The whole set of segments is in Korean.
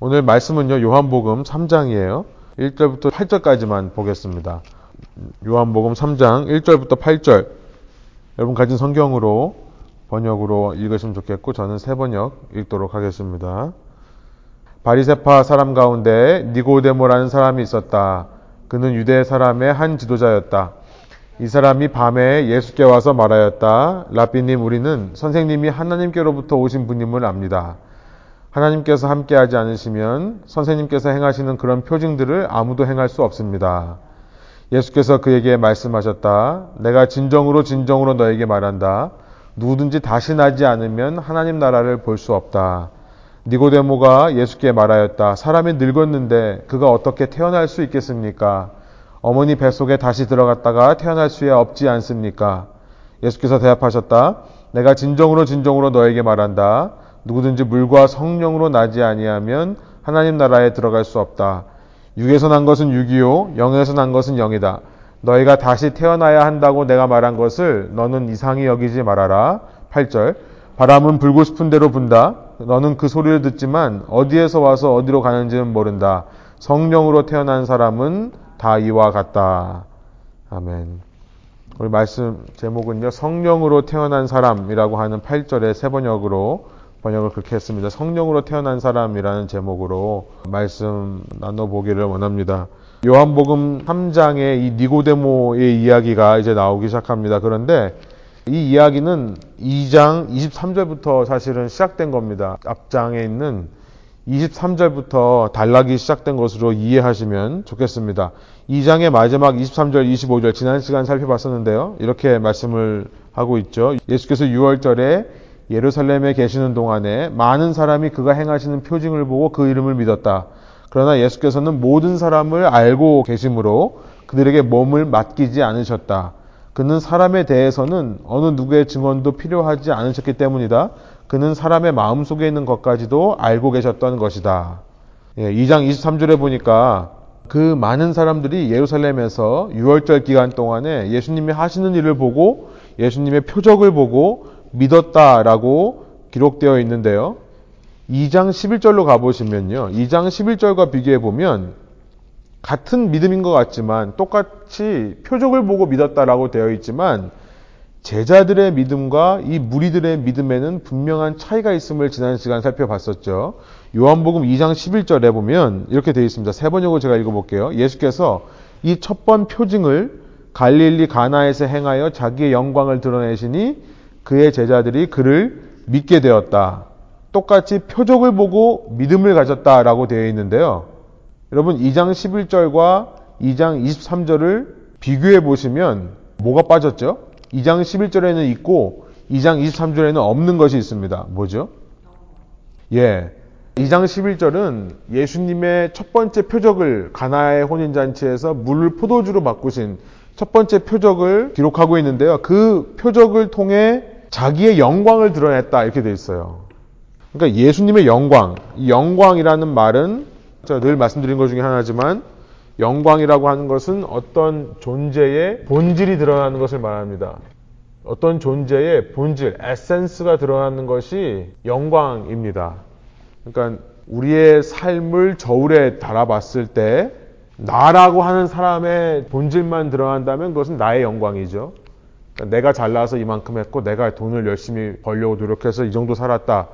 오늘 말씀은요, 요한복음 3장이에요. 1절부터 8절까지만 보겠습니다. 요한복음 3장 1절부터 8절. 여러분 가진 성경으로 번역으로 읽으시면 좋겠고, 저는 세 번역 읽도록 하겠습니다. 바리세파 사람 가운데 니고데모라는 사람이 있었다. 그는 유대 사람의 한 지도자였다. 이 사람이 밤에 예수께 와서 말하였다. 라비님, 우리는 선생님이 하나님께로부터 오신 분임을 압니다. 하나님께서 함께하지 않으시면 선생님께서 행하시는 그런 표징들을 아무도 행할 수 없습니다. 예수께서 그에게 말씀하셨다. 내가 진정으로 진정으로 너에게 말한다. 누구든지 다시 나지 않으면 하나님 나라를 볼 수 없다. 니고데모가 예수께 말하였다. 사람이 늙었는데 그가 어떻게 태어날 수 있겠습니까? 어머니 뱃속에 다시 들어갔다가 태어날 수야 없지 않습니까? 예수께서 대답하셨다. 내가 진정으로 진정으로 너에게 말한다. 누구든지 물과 성령으로 나지 아니하면 하나님 나라에 들어갈 수 없다. 육에서 난 것은 육이요, 영에서 난 것은 영이다. 너희가 다시 태어나야 한다고 내가 말한 것을 너는 이상히 여기지 말아라. 8절. 바람은 불고 싶은 대로 분다. 너는 그 소리를 듣지만 어디에서 와서 어디로 가는지는 모른다. 성령으로 태어난 사람은 다 이와 같다. 아멘. 우리 말씀 제목은요. 성령으로 태어난 사람이라고 하는 8절의 세 번역으로 번역을 그렇게 했습니다. 성령으로 태어난 사람이라는 제목으로 말씀 나눠보기를 원합니다. 요한복음 3장의 이 니고데모의 이야기가 이제 나오기 시작합니다. 그런데 이 이야기는 2장 23절부터 사실은 시작된 겁니다. 앞장에 있는 23절부터 단락이 시작된 것으로 이해하시면 좋겠습니다. 2장의 마지막 23절, 25절 지난 시간 살펴봤었는데요. 이렇게 말씀을 하고 있죠. 예수께서 6월절에 예루살렘에 계시는 동안에 많은 사람이 그가 행하시는 표징을 보고 그 이름을 믿었다. 그러나 예수께서는 모든 사람을 알고 계심으로 그들에게 몸을 맡기지 않으셨다. 그는 사람에 대해서는 어느 누구의 증언도 필요하지 않으셨기 때문이다. 그는 사람의 마음 속에 있는 것까지도 알고 계셨던 것이다. 예, 2장 23절에 보니까 그 많은 사람들이 예루살렘에서 6월절 기간 동안에 예수님이 하시는 일을 보고 예수님의 표적을 보고 믿었다라고 기록되어 있는데요. 2장 11절로 가보시면요. 2장 11절과 비교해 보면 같은 믿음인 것 같지만 똑같이 표적을 보고 믿었다라고 되어 있지만 제자들의 믿음과 이 무리들의 믿음에는 분명한 차이가 있음을 지난 시간 살펴봤었죠. 요한복음 2장 11절에 보면 이렇게 되어 있습니다. 세 번역으로 제가 읽어볼게요. 예수께서 이 첫 번 표징을 갈릴리 가나에서 행하여 자기의 영광을 드러내시니 그의 제자들이 그를 믿게 되었다. 똑같이 표적을 보고 믿음을 가졌다라고 되어 있는데요. 여러분 2장 11절과 2장 23절을 비교해 보시면 뭐가 빠졌죠? 2장 11절에는 있고 2장 23절에는 없는 것이 있습니다. 뭐죠? 예. 2장 11절은 예수님의 첫 번째 표적을 가나의 혼인잔치에서 물을 포도주로 바꾸신 첫 번째 표적을 기록하고 있는데요. 그 표적을 통해 자기의 영광을 드러냈다 이렇게 돼 있어요. 그러니까 예수님의 영광, 이 영광이라는 말은 제가 늘 말씀드린 것 중에 하나지만 영광이라고 하는 것은 어떤 존재의 본질이 드러나는 것을 말합니다. 어떤 존재의 본질, 에센스가 드러나는 것이 영광입니다. 그러니까 우리의 삶을 저울에 달아봤을 때 나라고 하는 사람의 본질만 드러난다면 그것은 나의 영광이죠. 그러니까 내가 잘나서 이만큼 했고 내가 돈을 열심히 벌려고 노력해서 이 정도 살았다.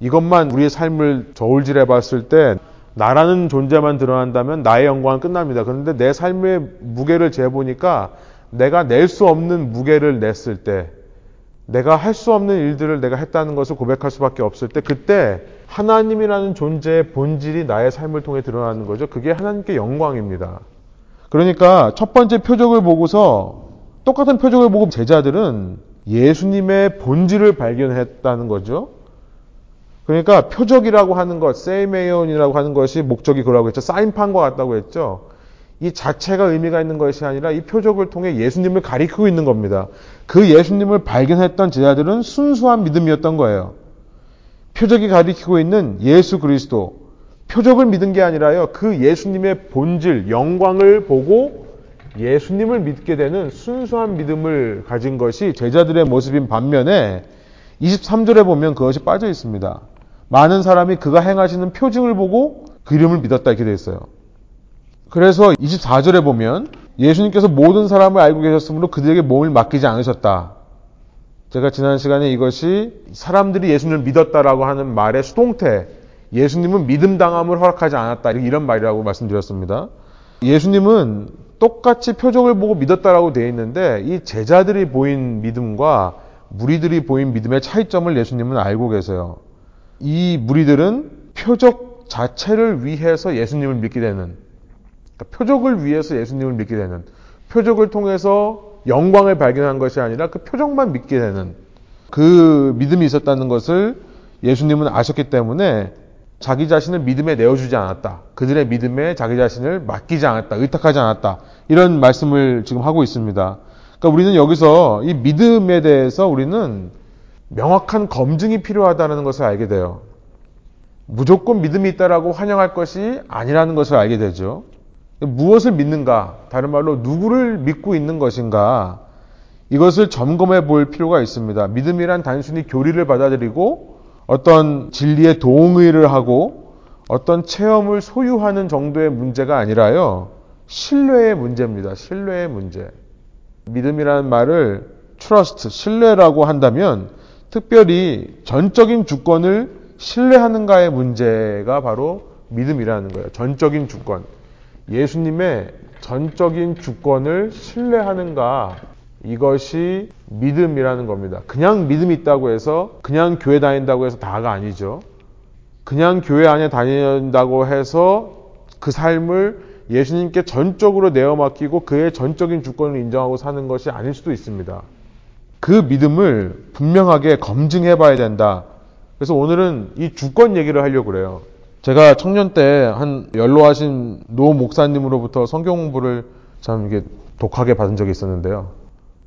이것만 우리의 삶을 저울질해 봤을 때 나라는 존재만 드러난다면 나의 영광은 끝납니다. 그런데 내 삶의 무게를 재보니까 내가 낼 수 없는 무게를 냈을 때, 내가 할 수 없는 일들을 내가 했다는 것을 고백할 수밖에 없을 때, 그때 하나님이라는 존재의 본질이 나의 삶을 통해 드러나는 거죠. 그게 하나님께 영광입니다. 그러니까 첫 번째 표적을 보고서 똑같은 표적을 보고 제자들은 예수님의 본질을 발견했다는 거죠. 그러니까 표적이라고 하는 것, 세이메이온이라고 하는 것이 목적이 그러고 했죠. 사인판과 같다고 했죠. 이 자체가 의미가 있는 것이 아니라 이 표적을 통해 예수님을 가리키고 있는 겁니다. 그 예수님을 발견했던 제자들은 순수한 믿음이었던 거예요. 표적이 가리키고 있는 예수 그리스도. 표적을 믿은 게 아니라요. 그 예수님의 본질, 영광을 보고 예수님을 믿게 되는 순수한 믿음을 가진 것이 제자들의 모습인 반면에 23절에 보면 그것이 빠져 있습니다. 많은 사람이 그가 행하시는 표징을 보고 그 이름을 믿었다 이렇게 되어 있어요. 그래서 24절에 보면 예수님께서 모든 사람을 알고 계셨으므로 그들에게 몸을 맡기지 않으셨다. 제가 지난 시간에 이것이 사람들이 예수님을 믿었다라고 하는 말의 수동태, 예수님은 믿음 당함을 허락하지 않았다. 이런 말이라고 말씀드렸습니다. 예수님은 똑같이 표적을 보고 믿었다라고 되어 있는데 이 제자들이 보인 믿음과 무리들이 보인 믿음의 차이점을 예수님은 알고 계세요. 이 무리들은 표적 자체를 위해서 예수님을 믿게 되는 그러니까 표적을 위해서 예수님을 믿게 되는 표적을 통해서 영광을 발견한 것이 아니라 그 표적만 믿게 되는 그 믿음이 있었다는 것을 예수님은 아셨기 때문에 자기 자신을 믿음에 내어주지 않았다. 그들의 믿음에 자기 자신을 맡기지 않았다. 의탁하지 않았다. 이런 말씀을 지금 하고 있습니다. 그러니까 우리는 여기서 이 믿음에 대해서 우리는 명확한 검증이 필요하다는 것을 알게 돼요. 무조건 믿음이 있다라고 환영할 것이 아니라는 것을 알게 되죠. 무엇을 믿는가? 다른 말로 누구를 믿고 있는 것인가? 이것을 점검해 볼 필요가 있습니다. 믿음이란 단순히 교리를 받아들이고 어떤 진리에 동의를 하고 어떤 체험을 소유하는 정도의 문제가 아니라요. 신뢰의 문제입니다. 신뢰의 문제. 믿음이라는 말을 trust, 신뢰라고 한다면 특별히 전적인 주권을 신뢰하는가의 문제가 바로 믿음이라는 거예요. 전적인 주권. 예수님의 전적인 주권을 신뢰하는가 이것이 믿음이라는 겁니다. 그냥 믿음이 있다고 해서 그냥 교회 다닌다고 해서 다가 아니죠. 그냥 교회 안에 다닌다고 해서 그 삶을 예수님께 전적으로 내어 맡기고 그의 전적인 주권을 인정하고 사는 것이 아닐 수도 있습니다. 그 믿음을 분명하게 검증해 봐야 된다. 그래서 오늘은 이 주권 얘기를 하려고 그래요. 제가 청년 때 한 연로하신 노 목사님으로부터 성경 공부를 참 이게 독하게 받은 적이 있었는데요.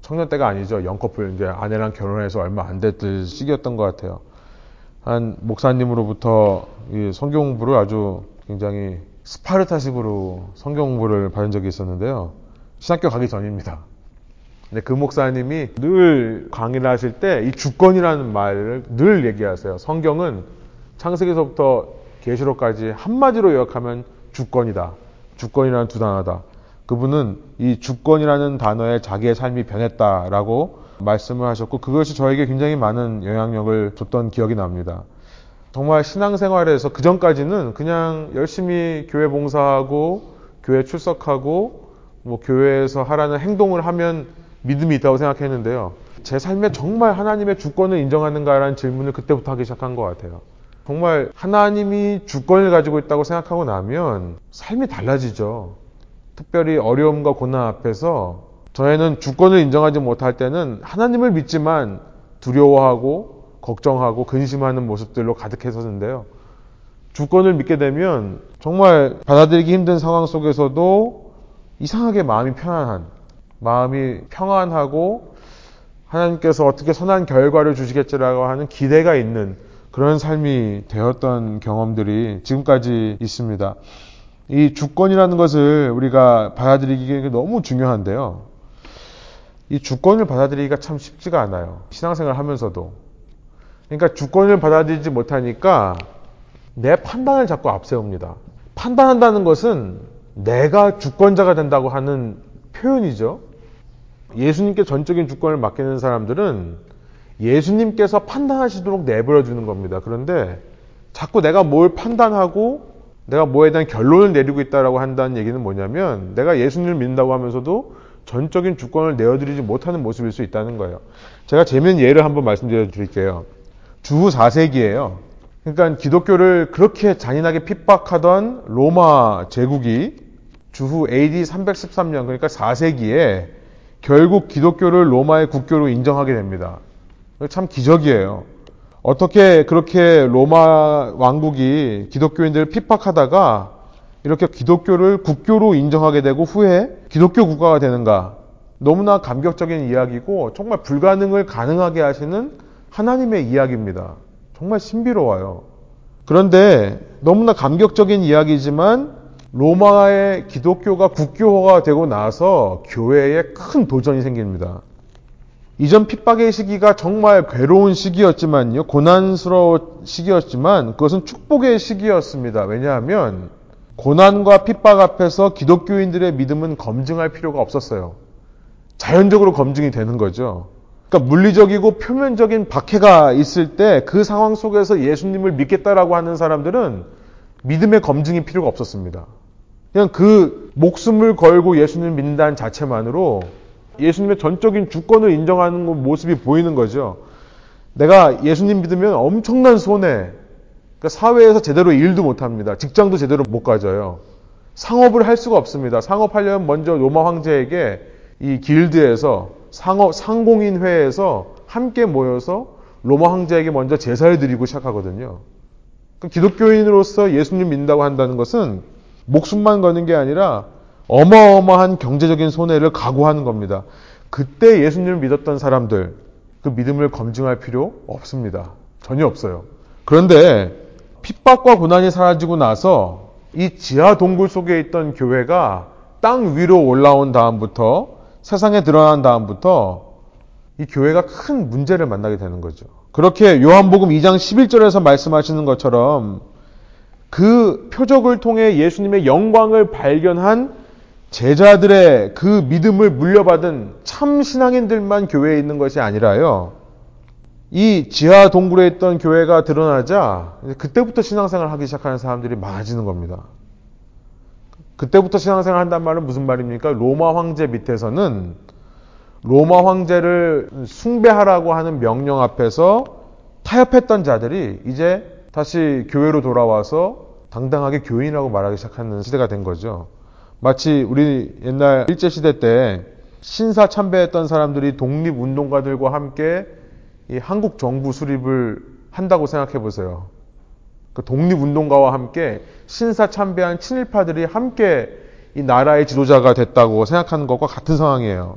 청년 때가 아니죠. 영커플 이제 아내랑 결혼해서 얼마 안 됐을 시기였던 것 같아요. 한 목사님으로부터 이 성경 공부를 아주 굉장히 스파르타식으로 성경 공부를 받은 적이 있었는데요. 신학교 가기 전입니다. 근데 그 목사님이 늘 강의를 하실 때 이 주권이라는 말을 늘 얘기하세요. 성경은 창세기서부터 계시록까지 한마디로 요약하면 주권이다. 주권이라는 두 단어다. 그분은 이 주권이라는 단어에 자기의 삶이 변했다라고 말씀을 하셨고 그것이 저에게 굉장히 많은 영향력을 줬던 기억이 납니다. 정말 신앙생활에서 그 전까지는 그냥 열심히 교회 봉사하고 교회 출석하고 뭐 교회에서 하라는 행동을 하면 믿음이 있다고 생각했는데요. 제 삶에 정말 하나님의 주권을 인정하는가라는 질문을 그때부터 하기 시작한 것 같아요. 정말 하나님이 주권을 가지고 있다고 생각하고 나면 삶이 달라지죠. 특별히 어려움과 고난 앞에서 저희는 주권을 인정하지 못할 때는 하나님을 믿지만 두려워하고 걱정하고 근심하는 모습들로 가득해서는데요. 주권을 믿게 되면 정말 받아들이기 힘든 상황 속에서도 이상하게 마음이 편안한, 마음이 평안하고 하나님께서 어떻게 선한 결과를 주시겠지라고 하는 기대가 있는 그런 삶이 되었던 경험들이 지금까지 있습니다. 이 주권이라는 것을 우리가 받아들이기 너무 중요한데요. 이 주권을 받아들이기가 참 쉽지가 않아요. 신앙생활 하면서도. 그러니까 주권을 받아들이지 못하니까 내 판단을 자꾸 앞세웁니다. 판단한다는 것은 내가 주권자가 된다고 하는 표현이죠. 예수님께 전적인 주권을 맡기는 사람들은 예수님께서 판단하시도록 내버려 두는 겁니다. 그런데 자꾸 내가 뭘 판단하고 내가 뭐에 대한 결론을 내리고 있다라고 한다는 얘기는 뭐냐면 내가 예수님을 믿는다고 하면서도 전적인 주권을 내어드리지 못하는 모습일 수 있다는 거예요. 제가 재미있는 예를 한번 말씀드려 드릴게요. 주후 4세기예요. 그러니까 기독교를 그렇게 잔인하게 핍박하던 로마 제국이 주후 AD 313년 그러니까 4세기에 결국 기독교를 로마의 국교로 인정하게 됩니다. 참 기적이에요. 어떻게 그렇게 로마 왕국이 기독교인들을 핍박하다가 이렇게 기독교를 국교로 인정하게 되고 후에 기독교 국가가 되는가? 너무나 감격적인 이야기고 정말 불가능을 가능하게 하시는 하나님의 이야기입니다. 정말 신비로워요. 그런데 너무나 감격적인 이야기지만 로마의 기독교가 국교화가 되고 나서 교회에 큰 도전이 생깁니다. 이전 핍박의 시기가 정말 괴로운 시기였지만요. 고난스러운 시기였지만 그것은 축복의 시기였습니다. 왜냐하면 고난과 핍박 앞에서 기독교인들의 믿음은 검증할 필요가 없었어요. 자연적으로 검증이 되는 거죠. 그러니까 물리적이고 표면적인 박해가 있을 때 그 상황 속에서 예수님을 믿겠다라고 하는 사람들은 믿음의 검증이 필요가 없었습니다. 그냥 그 목숨을 걸고 예수님을 믿는다는 자체만으로 예수님의 전적인 주권을 인정하는 모습이 보이는 거죠. 내가 예수님 믿으면 엄청난 손해, 그러니까 사회에서 제대로 일도 못 합니다. 직장도 제대로 못 가져요. 상업을 할 수가 없습니다. 상업하려면 먼저 로마 황제에게 이 길드에서 상업, 상공인회에서 함께 모여서 로마 황제에게 먼저 제사를 드리고 시작하거든요. 그러니까 기독교인으로서 예수님 믿는다고 한다는 것은 목숨만 거는 게 아니라 어마어마한 경제적인 손해를 각오하는 겁니다. 그때 예수님을 믿었던 사람들, 그 믿음을 검증할 필요 없습니다. 전혀 없어요. 그런데 핍박과 고난이 사라지고 나서 이 지하 동굴 속에 있던 교회가 땅 위로 올라온 다음부터 세상에 드러난 다음부터 이 교회가 큰 문제를 만나게 되는 거죠. 그렇게 요한복음 2장 11절에서 말씀하시는 것처럼 그 표적을 통해 예수님의 영광을 발견한 제자들의 그 믿음을 물려받은 참 신앙인들만 교회에 있는 것이 아니라요. 이 지하 동굴에 있던 교회가 드러나자 그때부터 신앙생활을 하기 시작하는 사람들이 많아지는 겁니다. 그때부터 신앙생활 한단 말은 무슨 말입니까? 로마 황제 밑에서는 로마 황제를 숭배하라고 하는 명령 앞에서 타협했던 자들이 이제 다시 교회로 돌아와서 당당하게 교인이라고 말하기 시작하는 시대가 된 거죠. 마치 우리 옛날 일제시대 때 신사 참배했던 사람들이 독립운동가들과 함께 한국 정부 수립을 한다고 생각해 보세요. 그 독립운동가와 함께 신사 참배한 친일파들이 함께 이 나라의 지도자가 됐다고 생각하는 것과 같은 상황이에요.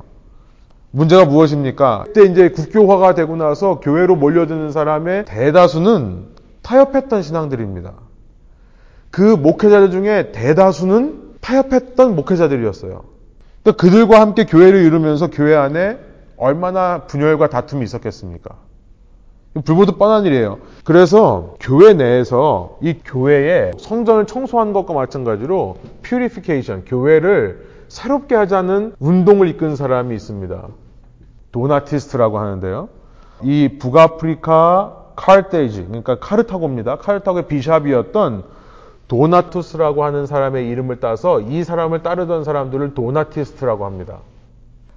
문제가 무엇입니까? 그때 이제 국교화가 되고 나서 교회로 몰려드는 사람의 대다수는 타협했던 신앙들입니다. 그 목회자들 중에 대다수는 타협했던 목회자들이었어요. 그러니까 그들과 함께 교회를 이루면서 교회 안에 얼마나 분열과 다툼이 있었겠습니까? 불보듯 뻔한 일이에요. 그래서 교회 내에서 이 교회에 성전을 청소하는 것과 마찬가지로 퓨리피케이션, 교회를 새롭게 하자는 운동을 이끈 사람이 있습니다. 도나티스트라고 하는데요. 이 북아프리카 카르테이지, 그러니까 카르타고입니다. 카르타고의 비샵이었던 도나투스라고 하는 사람의 이름을 따서 이 사람을 따르던 사람들을 도나티스트라고 합니다.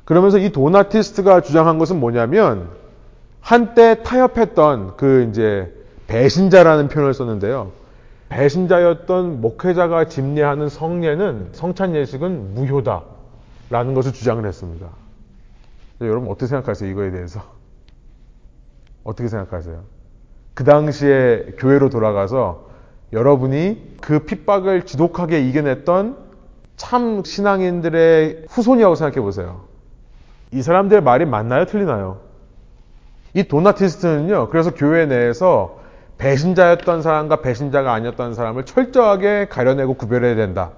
그러면서 이 도나티스트가 주장한 것은 뭐냐면 한때 타협했던 그 이제 배신자라는 표현을 썼는데요. 배신자였던 목회자가 집례하는 성례는 성찬 예식은 무효다라는 것을 주장을 했습니다. 여러분 어떻게 생각하세요? 이거에 대해서 어떻게 생각하세요? 그 당시에 교회로 돌아가서 여러분이 그 핍박을 지독하게 이겨냈던 참 신앙인들의 후손이라고 생각해 보세요. 이 사람들의 말이 맞나요? 틀리나요? 이 도나티스트는요, 그래서 교회 내에서 배신자였던 사람과 배신자가 아니었던 사람을 철저하게 가려내고 구별해야 된다.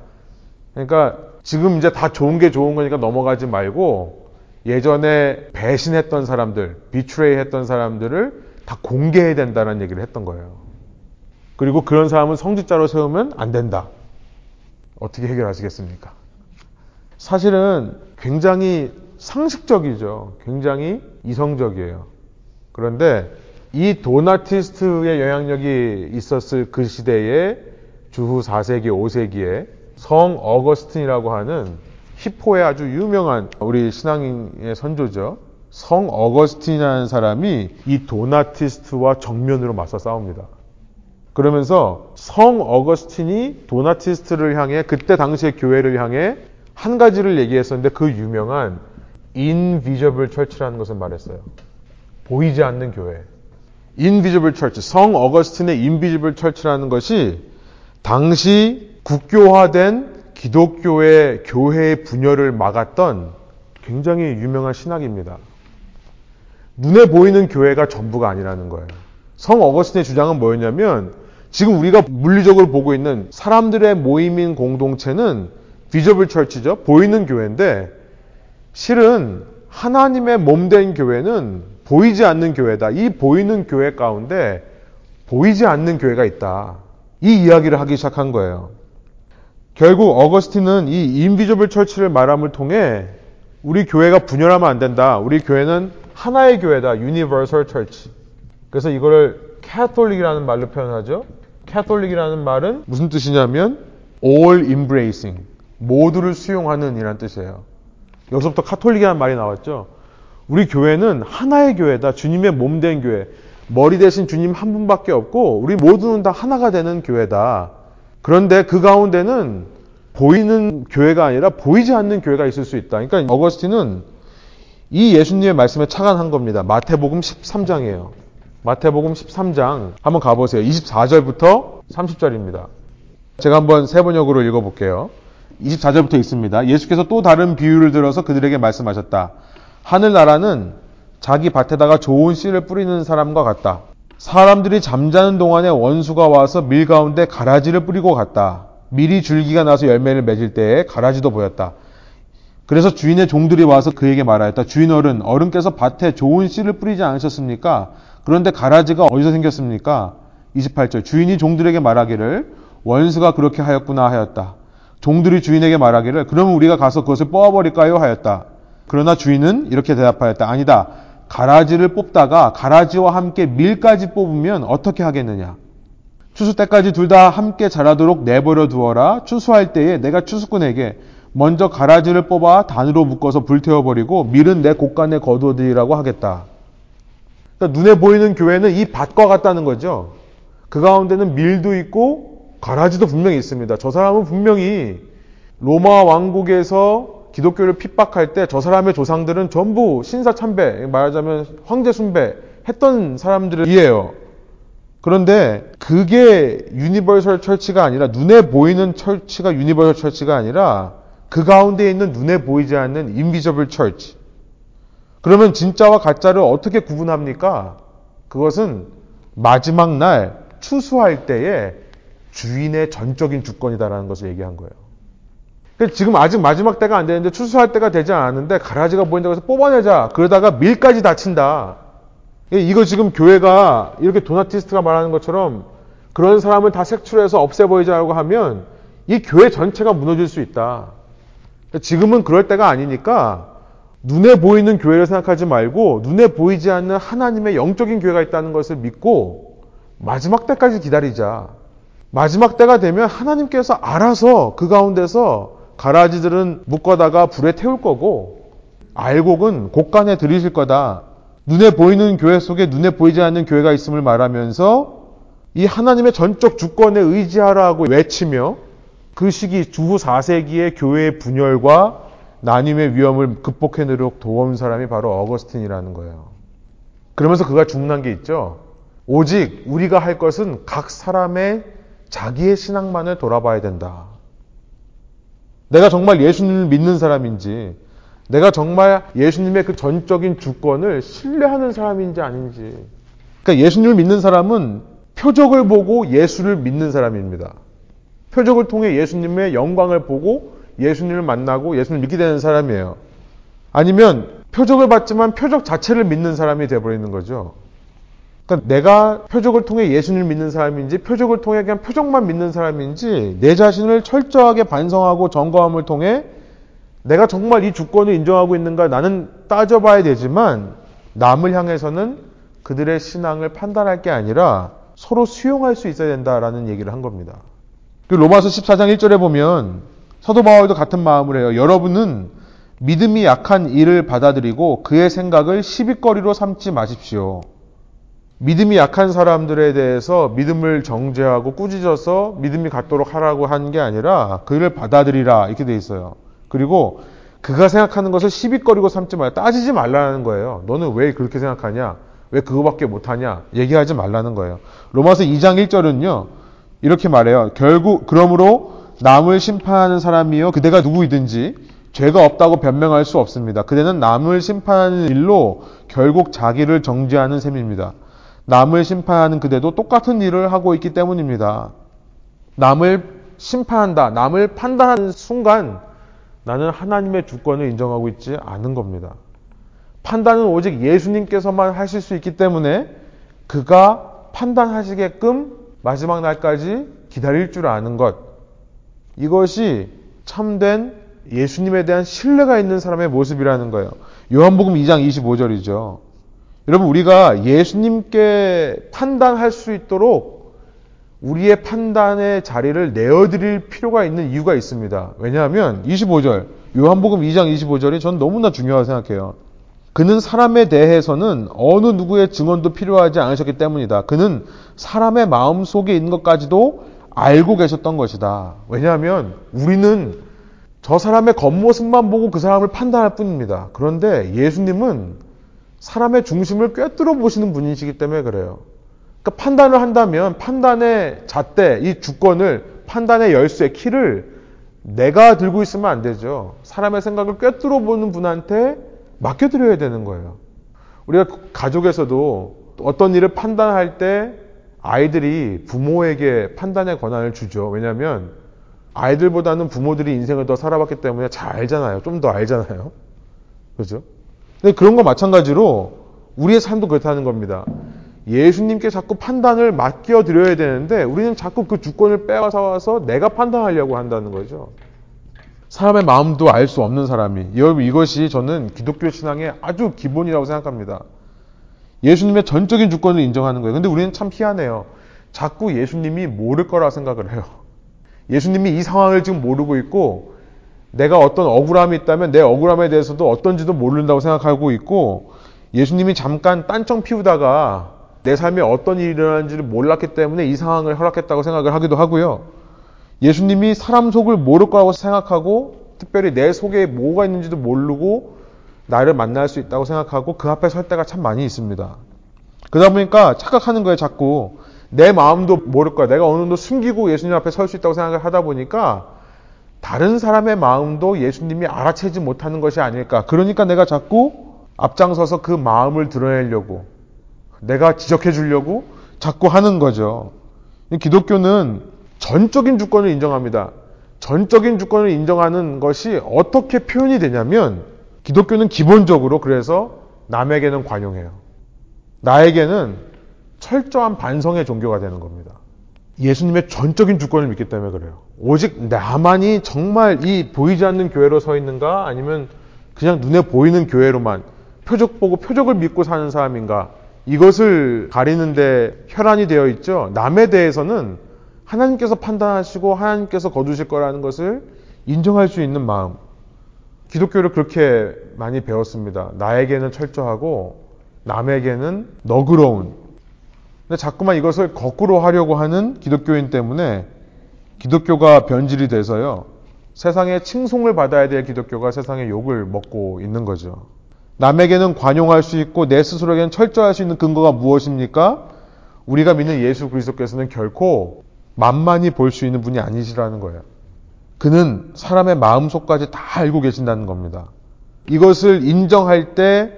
그러니까 지금 이제 다 좋은 게 좋은 거니까 넘어가지 말고 예전에 배신했던 사람들, 비트레이 했던 사람들을 다 공개해야 된다는 얘기를 했던 거예요. 그리고 그런 사람은 성직자로 세우면 안 된다. 어떻게 해결하시겠습니까? 사실은 굉장히 상식적이죠. 굉장히 이성적이에요. 그런데 이 도나티스트의 영향력이 있었을 그 시대에 주후 4세기, 5세기에 성 어거스틴이라고 하는 히포의 아주 유명한 우리 신앙인의 선조죠. 성 어거스틴이라는 사람이 이 도나티스트와 정면으로 맞서 싸웁니다. 그러면서 성 어거스틴이 도나티스트를 향해 그때 당시의 교회를 향해 한 가지를 얘기했었는데 그 유명한 invisible church라는 것을 말했어요. 보이지 않는 교회. invisible church. 성 어거스틴의 invisible church라는 것이 당시 국교화된 기독교의 교회의 분열을 막았던 굉장히 유명한 신학입니다. 눈에 보이는 교회가 전부가 아니라는 거예요. 성 어거스틴의 주장은 뭐였냐면 지금 우리가 물리적으로 보고 있는 사람들의 모임인 공동체는 비저블 철치죠. 보이는 교회인데 실은 하나님의 몸 된 교회는 보이지 않는 교회다. 이 보이는 교회 가운데 보이지 않는 교회가 있다. 이 이야기를 하기 시작한 거예요. 결국 어거스틴은 이 인비저블 철치를 말함을 통해 우리 교회가 분열하면 안 된다. 우리 교회는 하나의 교회다. universal church. 그래서 이거를 Catholic이라는 말로 표현하죠. Catholic이라는 말은 무슨 뜻이냐면 all embracing. 모두를 수용하는 이란 뜻이에요. 여기서부터 카톨릭이라는 말이 나왔죠. 우리 교회는 하나의 교회다. 주님의 몸 된 교회. 머리 되신 주님 한 분밖에 없고 우리 모두는 다 하나가 되는 교회다. 그런데 그 가운데는 보이는 교회가 아니라 보이지 않는 교회가 있을 수 있다. 그러니까 어거스틴은 이 예수님의 말씀에 착안한 겁니다. 마태복음 13장이에요. 마태복음 13장 한번 가보세요. 24절부터 30절입니다. 제가 한번 세 번역으로 읽어볼게요. 24절부터 있습니다. 예수께서 또 다른 비유를 들어서 그들에게 말씀하셨다. 하늘나라는 자기 밭에다가 좋은 씨를 뿌리는 사람과 같다. 사람들이 잠자는 동안에 원수가 와서 밀 가운데 가라지를 뿌리고 갔다. 밀이 줄기가 나서 열매를 맺을 때에 가라지도 보였다. 그래서 주인의 종들이 와서 그에게 말하였다. 주인 어른, 어른께서 밭에 좋은 씨를 뿌리지 않으셨습니까? 그런데 가라지가 어디서 생겼습니까? 28절. 주인이 종들에게 말하기를 원수가 그렇게 하였구나 하였다. 종들이 주인에게 말하기를 그러면 우리가 가서 그것을 뽑아버릴까요? 하였다. 그러나 주인은 이렇게 대답하였다. 아니다. 가라지를 뽑다가 가라지와 함께 밀까지 뽑으면 어떻게 하겠느냐? 추수 때까지 둘 다 함께 자라도록 내버려 두어라. 추수할 때에 내가 추수꾼에게 먼저 가라지를 뽑아 단으로 묶어서 불태워버리고 밀은 내 곳간에 거두어들이라고 하겠다. 그러니까 눈에 보이는 교회는 이 밭과 같다는 거죠. 그 가운데는 밀도 있고 가라지도 분명히 있습니다. 저 사람은 분명히 로마 왕국에서 기독교를 핍박할 때 저 사람의 조상들은 전부 신사 참배, 말하자면 황제 숭배 했던 사람들이에요. 그런데 그게 universal church가 아니라 눈에 보이는 church가 universal church가 아니라 그 가운데 있는 눈에 보이지 않는 인비저블 철치. 그러면 진짜와 가짜를 어떻게 구분합니까? 그것은 마지막 날 추수할 때에 주인의 전적인 주권이다라는 것을 얘기한 거예요. 지금 아직 마지막 때가 안 되는데 추수할 때가 되지 않았는데 가라지가 보인다고 해서 뽑아내자. 그러다가 밀까지 다친다. 이거 지금 교회가 이렇게 도나티스트가 말하는 것처럼 그런 사람을 다 색출해서 없애버리자고 하면 이 교회 전체가 무너질 수 있다. 지금은 그럴 때가 아니니까 눈에 보이는 교회를 생각하지 말고 눈에 보이지 않는 하나님의 영적인 교회가 있다는 것을 믿고 마지막 때까지 기다리자. 마지막 때가 되면 하나님께서 알아서 그 가운데서 가라지들은 묶어다가 불에 태울 거고 알곡은 곡간에 들이실 거다. 눈에 보이는 교회 속에 눈에 보이지 않는 교회가 있음을 말하면서 이 하나님의 전적 주권에 의지하라고 외치며 그 시기 주후 4세기의 교회의 분열과 나님의 위험을 극복해내도록 도운 사람이 바로 어거스틴이라는 거예요. 그러면서 그가 주문한 게 있죠. 오직 우리가 할 것은 각 사람의 자기의 신앙만을 돌아봐야 된다. 내가 정말 예수님을 믿는 사람인지, 내가 정말 예수님의 그 전적인 주권을 신뢰하는 사람인지 아닌지. 그러니까 예수님을 믿는 사람은 표적을 보고 예수를 믿는 사람입니다. 표적을 통해 예수님의 영광을 보고 예수님을 만나고 예수님을 믿게 되는 사람이에요. 아니면 표적을 받지만 표적 자체를 믿는 사람이 되어버리는 거죠. 그러니까 내가 표적을 통해 예수님을 믿는 사람인지 표적을 통해 그냥 표적만 믿는 사람인지 내 자신을 철저하게 반성하고 점검을 통해 내가 정말 이 주권을 인정하고 있는가 나는 따져봐야 되지만 남을 향해서는 그들의 신앙을 판단할 게 아니라 서로 수용할 수 있어야 된다라는 얘기를 한 겁니다. 그 로마서 14장 1절에 보면 사도 바울도 같은 마음을 해요. 여러분은 믿음이 약한 일을 받아들이고 그의 생각을 시비거리로 삼지 마십시오. 믿음이 약한 사람들에 대해서 믿음을 정죄하고 꾸짖어서 믿음이 갖도록 하라고 한 게 아니라 그를 받아들이라 이렇게 돼 있어요. 그리고 그가 생각하는 것을 시비거리고 삼지 말라. 따지지 말라는 거예요. 너는 왜 그렇게 생각하냐? 왜 그거밖에 못하냐? 얘기하지 말라는 거예요. 로마서 2장 1절은요. 이렇게 말해요. 결국 그러므로 남을 심판하는 사람이요 그대가 누구이든지 죄가 없다고 변명할 수 없습니다. 그대는 남을 심판하는 일로 결국 자기를 정죄하는 셈입니다. 남을 심판하는 그대도 똑같은 일을 하고 있기 때문입니다. 남을 심판한다, 남을 판단하는 순간 나는 하나님의 주권을 인정하고 있지 않은 겁니다. 판단은 오직 예수님께서만 하실 수 있기 때문에 그가 판단하시게끔 마지막 날까지 기다릴 줄 아는 것. 이것이 참된 예수님에 대한 신뢰가 있는 사람의 모습이라는 거예요. 요한복음 2장 25절이죠. 여러분, 우리가 예수님께 판단할 수 있도록 우리의 판단의 자리를 내어드릴 필요가 있는 이유가 있습니다. 왜냐하면 25절, 요한복음 2장 25절이 전 너무나 중요하다고 생각해요. 그는 사람에 대해서는 어느 누구의 증언도 필요하지 않으셨기 때문이다. 그는 사람의 마음 속에 있는 것까지도 알고 계셨던 것이다. 왜냐하면 우리는 저 사람의 겉모습만 보고 그 사람을 판단할 뿐입니다. 그런데 예수님은 사람의 중심을 꿰뚫어 보시는 분이시기 때문에 그래요. 그러니까 판단을 한다면 판단의 잣대, 이 주권을, 판단의 열쇠, 키를 내가 들고 있으면 안 되죠. 사람의 생각을 꿰뚫어 보는 분한테 맡겨드려야 되는 거예요. 우리가 가족에서도 어떤 일을 판단할 때 아이들이 부모에게 판단의 권한을 주죠. 왜냐하면 아이들보다는 부모들이 인생을 더 살아봤기 때문에 잘 알잖아요. 좀 더 알잖아요. 그죠? 근데 그런 거 마찬가지로 우리의 삶도 그렇다는 겁니다. 예수님께 자꾸 판단을 맡겨드려야 되는데 우리는 자꾸 그 주권을 빼앗아 와서 내가 판단하려고 한다는 거죠. 사람의 마음도 알 수 없는 사람이. 여러분 이것이 저는 기독교 신앙의 아주 기본이라고 생각합니다. 예수님의 전적인 주권을 인정하는 거예요. 근데 우리는 참 희한해요. 자꾸 예수님이 모를 거라 생각을 해요. 예수님이 이 상황을 지금 모르고 있고 내가 어떤 억울함이 있다면 내 억울함에 대해서도 어떤지도 모른다고 생각하고 있고 예수님이 잠깐 딴청 피우다가 내 삶에 어떤 일이 일어나는지를 몰랐기 때문에 이 상황을 허락했다고 생각을 하기도 하고요. 예수님이 사람 속을 모를 거라고 생각하고 특별히 내 속에 뭐가 있는지도 모르고 나를 만날 수 있다고 생각하고 그 앞에 설 때가 참 많이 있습니다. 그러다 보니까 착각하는 거예요, 자꾸. 내 마음도 모를 거야. 내가 어느 정도 숨기고 예수님 앞에 설 수 있다고 생각을 하다 보니까 다른 사람의 마음도 예수님이 알아채지 못하는 것이 아닐까. 그러니까 내가 자꾸 앞장서서 그 마음을 드러내려고 내가 지적해 주려고 자꾸 하는 거죠. 기독교는 전적인 주권을 인정합니다. 전적인 주권을 인정하는 것이 어떻게 표현이 되냐면 기독교는 기본적으로 그래서 남에게는 관용해요. 나에게는 철저한 반성의 종교가 되는 겁니다. 예수님의 전적인 주권을 믿기 때문에 그래요. 오직 나만이 정말 이 보이지 않는 교회로 서 있는가 아니면 그냥 눈에 보이는 교회로만 표적 보고 표적을 믿고 사는 사람인가 이것을 가리는데 혈안이 되어 있죠. 남에 대해서는 하나님께서 판단하시고 하나님께서 거두실 거라는 것을 인정할 수 있는 마음. 기독교를 그렇게 많이 배웠습니다. 나에게는 철저하고 남에게는 너그러운. 근데 자꾸만 이것을 거꾸로 하려고 하는 기독교인 때문에 기독교가 변질이 돼서요. 세상에 칭송을 받아야 될 기독교가 세상에 욕을 먹고 있는 거죠. 남에게는 관용할 수 있고 내 스스로에게는 철저할 수 있는 근거가 무엇입니까? 우리가 믿는 예수 그리스도께서는 결코 만만히 볼 수 있는 분이 아니시라는 거예요. 그는 사람의 마음속까지 다 알고 계신다는 겁니다. 이것을 인정할 때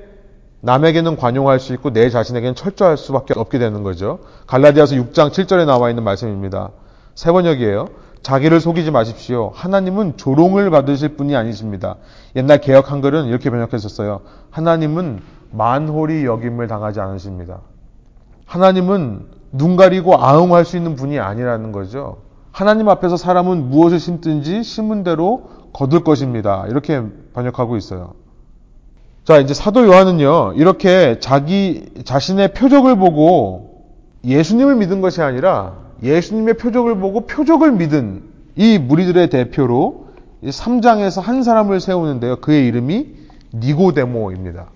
남에게는 관용할 수 있고 내 자신에게는 철저할 수밖에 없게 되는 거죠. 갈라디아서 6장 7절에 나와 있는 말씀입니다. 세 번역이에요. 자기를 속이지 마십시오. 하나님은 조롱을 받으실 분이 아니십니다. 옛날 개혁 한글은 이렇게 번역했었어요. 하나님은 만홀이 여김을 당하지 않으십니다. 하나님은 눈 가리고 아웅할 수 있는 분이 아니라는 거죠. 하나님 앞에서 사람은 무엇을 심든지 심은 대로 거둘 것입니다. 이렇게 번역하고 있어요. 자, 이제 사도 요한은요, 이렇게 자기 자신의 표적을 보고 예수님을 믿은 것이 아니라 예수님의 표적을 보고 표적을 믿은 이 무리들의 대표로 3장에서 한 사람을 세우는데요. 그의 이름이 니고데모입니다.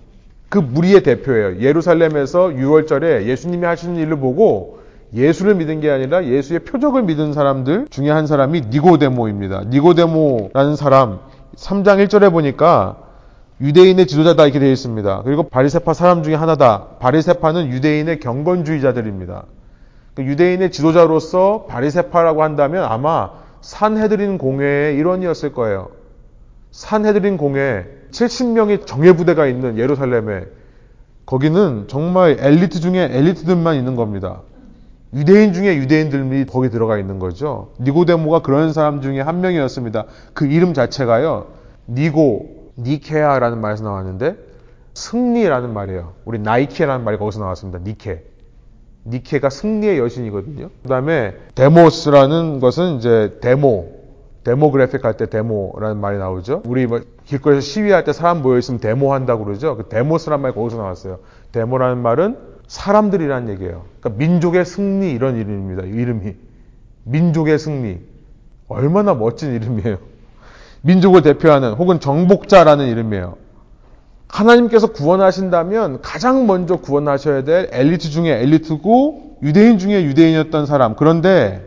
그 무리의 대표예요. 예루살렘에서 6월절에 예수님이 하시는 일을 보고 예수를 믿은 게 아니라 예수의 표적을 믿은 사람들 중에 한 사람이 니고데모입니다. 니고데모라는 사람 3장 1절에 보니까 유대인의 지도자다 이렇게 되어 있습니다. 그리고 바리세파 사람 중에 하나다. 바리세파는 유대인의 경건주의자들입니다. 그 유대인의 지도자로서 바리세파라고 한다면 아마 산헤드린 공회의 일원이었을 거예요. 산헤드린 공회 70명의 정예 부대가 있는 예루살렘에 거기는 정말 엘리트 중에 엘리트들만 있는 겁니다. 유대인 중에 유대인들이 거기 들어가 있는 거죠. 니고데모가 그런 사람 중에 한 명이었습니다. 그 이름 자체가요. 니고, 니케아라는 말에서 나왔는데 승리라는 말이에요. 우리 나이키라는 말이 거기서 나왔습니다. 니케. 니케가 승리의 여신이거든요. 그 다음에 데모스라는 것은 이제 데모, demographic 할 때 데모라는 말이 나오죠. 우리 뭐 길거리에서 시위할 때 사람 모여있으면 데모한다고 그러죠. 그 데모스라는 말이 거기서 나왔어요. 데모라는 말은 사람들이라는 얘기예요. 그러니까 민족의 승리 이런 이름입니다. 이름이. 민족의 승리. 얼마나 멋진 이름이에요. 민족을 대표하는 혹은 정복자라는 이름이에요. 하나님께서 구원하신다면 가장 먼저 구원하셔야 될 엘리트 중에 엘리트고 유대인 중에 유대인이었던 사람. 그런데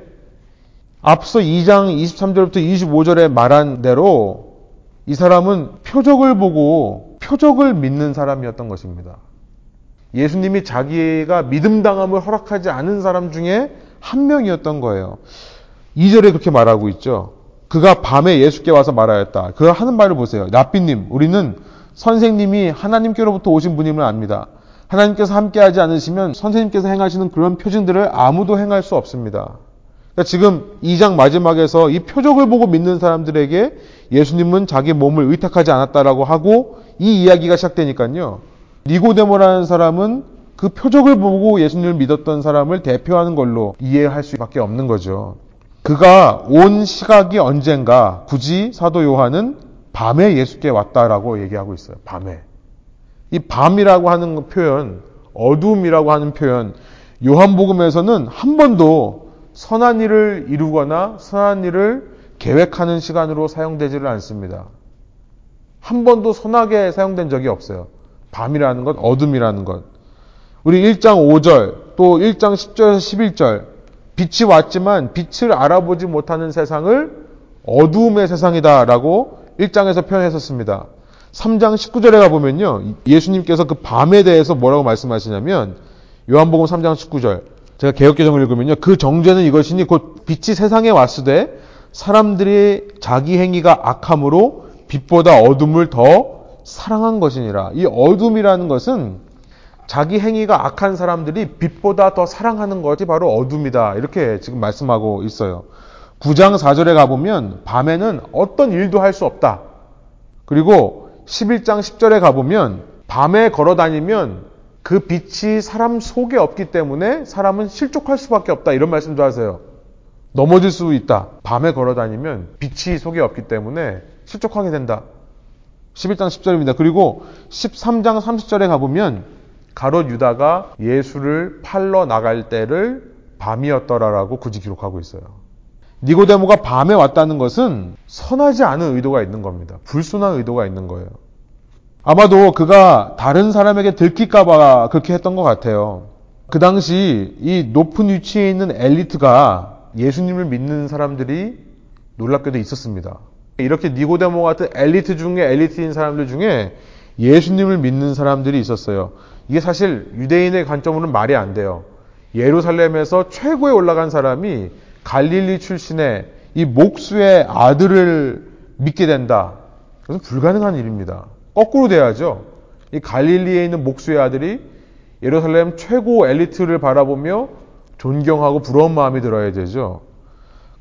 앞서 2장 23절부터 25절에 말한 대로 이 사람은 표적을 보고 표적을 믿는 사람이었던 것입니다. 예수님이 자기가 믿음당함을 허락하지 않은 사람 중에 한 명이었던 거예요. 2절에 그렇게 말하고 있죠. 그가 밤에 예수께 와서 말하였다. 그 하는 말을 보세요. 나비님, 우리는 선생님이 하나님께로부터 오신 분임을 압니다. 하나님께서 함께하지 않으시면 선생님께서 행하시는 그런 표징들을 아무도 행할 수 없습니다. 그러니까 지금 2장 마지막에서 이 표적을 보고 믿는 사람들에게 예수님은 자기 몸을 의탁하지 않았다라고 하고 이 이야기가 시작되니까요. 니고데모라는 사람은 그 표적을 보고 예수님을 믿었던 사람을 대표하는 걸로 이해할 수밖에 없는 거죠. 그가 온 시각이 언젠가 굳이 사도 요한은 밤에 예수께 왔다라고 얘기하고 있어요. 밤에. 이 밤이라고 하는 표현, 어둠이라고 하는 표현, 요한복음에서는 한 번도 선한 일을 이루거나 선한 일을 계획하는 시간으로 사용되지를 않습니다. 한 번도 선하게 사용된 적이 없어요. 밤이라는 것, 어둠이라는 것. 우리 1장 5절, 또 1장 10절에서 11절, 빛이 왔지만 빛을 알아보지 못하는 세상을 어두움의 세상이다라고 1장에서 표현했었습니다. 3장 19절에 가보면요. 예수님께서 그 밤에 대해서 뭐라고 말씀하시냐면 요한복음 3장 19절 제가 개혁개정을 읽으면요. 그 정죄는 이것이니 곧 빛이 세상에 왔으되 사람들이 자기 행위가 악함으로 빛보다 어둠을 더 사랑한 것이니라. 이 어둠이라는 것은 자기 행위가 악한 사람들이 빛보다 더 사랑하는 것이 바로 어둠이다. 이렇게 지금 말씀하고 있어요. 9장 4절에 가보면 밤에는 어떤 일도 할 수 없다. 그리고 11장 10절에 가보면 밤에 걸어 다니면 그 빛이 사람 속에 없기 때문에 사람은 실족할 수밖에 없다. 이런 말씀도 하세요. 넘어질 수 있다. 밤에 걸어 다니면 빛이 속에 없기 때문에 실족하게 된다. 11장 10절입니다. 그리고 13장 30절에 가보면 가롯 유다가 예수를 팔러 나갈 때를 밤이었더라라고 굳이 기록하고 있어요. 니고데모가 밤에 왔다는 것은 선하지 않은 의도가 있는 겁니다. 불순한 의도가 있는 거예요. 아마도 그가 다른 사람에게 들킬까봐 그렇게 했던 것 같아요. 그 당시 이 높은 위치에 있는 엘리트가 예수님을 믿는 사람들이 놀랍게도 있었습니다. 이렇게 니고데모 같은 엘리트 중에 엘리트인 사람들 중에 예수님을 믿는 사람들이 있었어요. 이게 사실 유대인의 관점으로는 말이 안 돼요. 예루살렘에서 최고에 올라간 사람이 갈릴리 출신의 이 목수의 아들을 믿게 된다. 그것은 불가능한 일입니다. 거꾸로 돼야죠. 이 갈릴리에 있는 목수의 아들이 예루살렘 최고 엘리트를 바라보며 존경하고 부러운 마음이 들어야 되죠.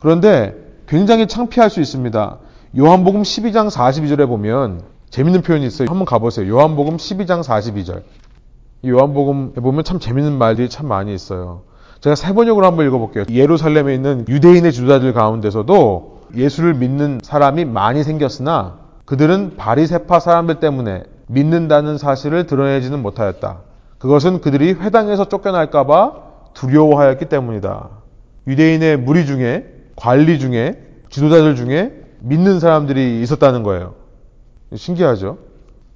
그런데 굉장히 창피할 수 있습니다. 요한복음 12장 42절에 보면 재밌는 표현이 있어요. 한번 가보세요. 요한복음 12장 42절. 요한복음에 보면 참 재밌는 말들이 참 많이 있어요. 제가 세 번역으로 한번 읽어볼게요. 예루살렘에 있는 유대인의 주자들 가운데서도 예수를 믿는 사람이 많이 생겼으나 그들은 바리세파 사람들 때문에 믿는다는 사실을 드러내지는 못하였다. 그것은 그들이 회당에서 쫓겨날까봐 두려워하였기 때문이다. 유대인의 무리 중에 관리 중에 지도자들 중에 믿는 사람들이 있었다는 거예요. 신기하죠?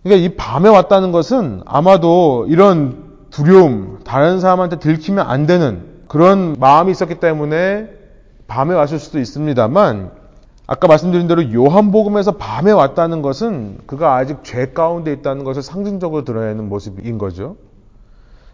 그러니까 이 밤에 왔다는 것은 아마도 이런 두려움, 다른 사람한테 들키면 안 되는 그런 마음이 있었기 때문에 밤에 왔을 수도 있습니다만 아까 말씀드린 대로 요한복음에서 밤에 왔다는 것은 그가 아직 죄 가운데 있다는 것을 상징적으로 드러내는 모습인 거죠.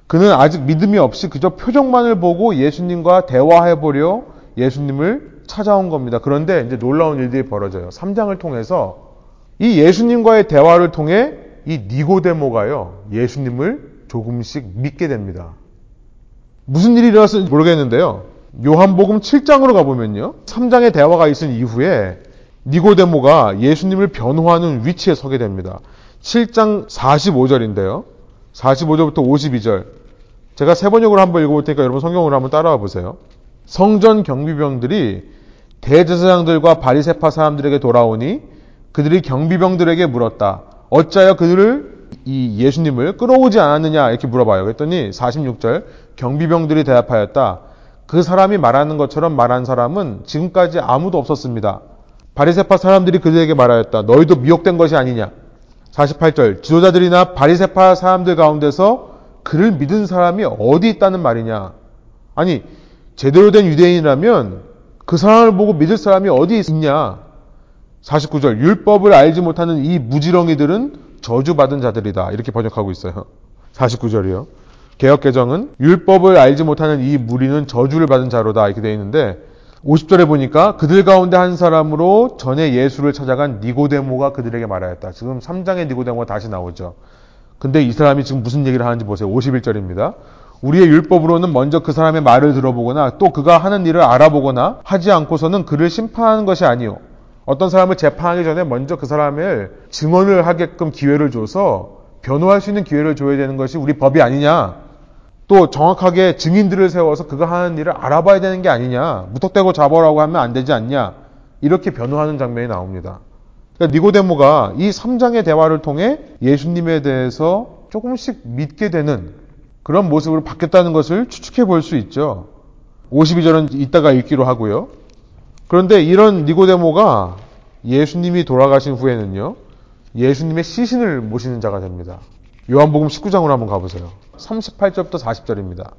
그는 아직 믿음이 없이 그저 표정만을 보고 예수님과 대화해 보려 예수님을 찾아온 겁니다. 그런데 이제 놀라운 일들이 벌어져요. 3장을 통해서 이 예수님과의 대화를 통해 이 니고데모가요, 예수님을 조금씩 믿게 됩니다. 무슨 일이 일어났을지 모르겠는데요. 요한복음 7장으로 가보면요. 3장의 대화가 있은 이후에 니고데모가 예수님을 변호하는 위치에 서게 됩니다. 7장 45절인데요. 45절부터 52절. 제가 세 번역으로 한번 읽어볼 테니까 여러분 성경으로 한번 따라와 보세요. 성전 경비병들이 대제사장들과 바리세파 사람들에게 돌아오니 그들이 경비병들에게 물었다. 어찌하여 그들을 이 예수님을 끌어오지 않았느냐 이렇게 물어봐요. 그랬더니 46절 경비병들이 대답하였다. 그 사람이 말하는 것처럼 말한 사람은 지금까지 아무도 없었습니다. 바리세파 사람들이 그들에게 말하였다. 너희도 미혹된 것이 아니냐. 48절 지도자들이나 바리세파 사람들 가운데서 그를 믿은 사람이 어디 있다는 말이냐. 아니 제대로 된 유대인이라면 그 사람을 보고 믿을 사람이 어디 있냐. 49절 율법을 알지 못하는 이 무지렁이들은 저주받은 자들이다. 이렇게 번역하고 있어요. 49절이요. 개혁 개정은 율법을 알지 못하는 이 무리는 저주를 받은 자로다. 이렇게 되어 있는데 50절에 보니까 그들 가운데 한 사람으로 전에 예수를 찾아간 니고데모가 그들에게 말하였다. 지금 3장의 니고데모가 다시 나오죠. 근데 이 사람이 지금 무슨 얘기를 하는지 보세요. 51절입니다. 우리의 율법으로는 먼저 그 사람의 말을 들어보거나 또 그가 하는 일을 알아보거나 하지 않고서는 그를 심판하는 것이 아니요. 어떤 사람을 재판하기 전에 먼저 그 사람을 증언을 하게끔 기회를 줘서 변호할 수 있는 기회를 줘야 되는 것이 우리 법이 아니냐. 또 정확하게 증인들을 세워서 그가 하는 일을 알아봐야 되는 게 아니냐. 무턱대고 잡아라고 하면 안 되지 않냐. 이렇게 변호하는 장면이 나옵니다. 그러니까 니고데모가 이 3장의 대화를 통해 예수님에 대해서 조금씩 믿게 되는 그런 모습으로 바뀌었다는 것을 추측해 볼 수 있죠. 52절은 이따가 읽기로 하고요. 그런데 이런 니고데모가 예수님이 돌아가신 후에는요. 예수님의 시신을 모시는 자가 됩니다. 요한복음 19장으로 한번 가보세요. 38절부터 40절입니다.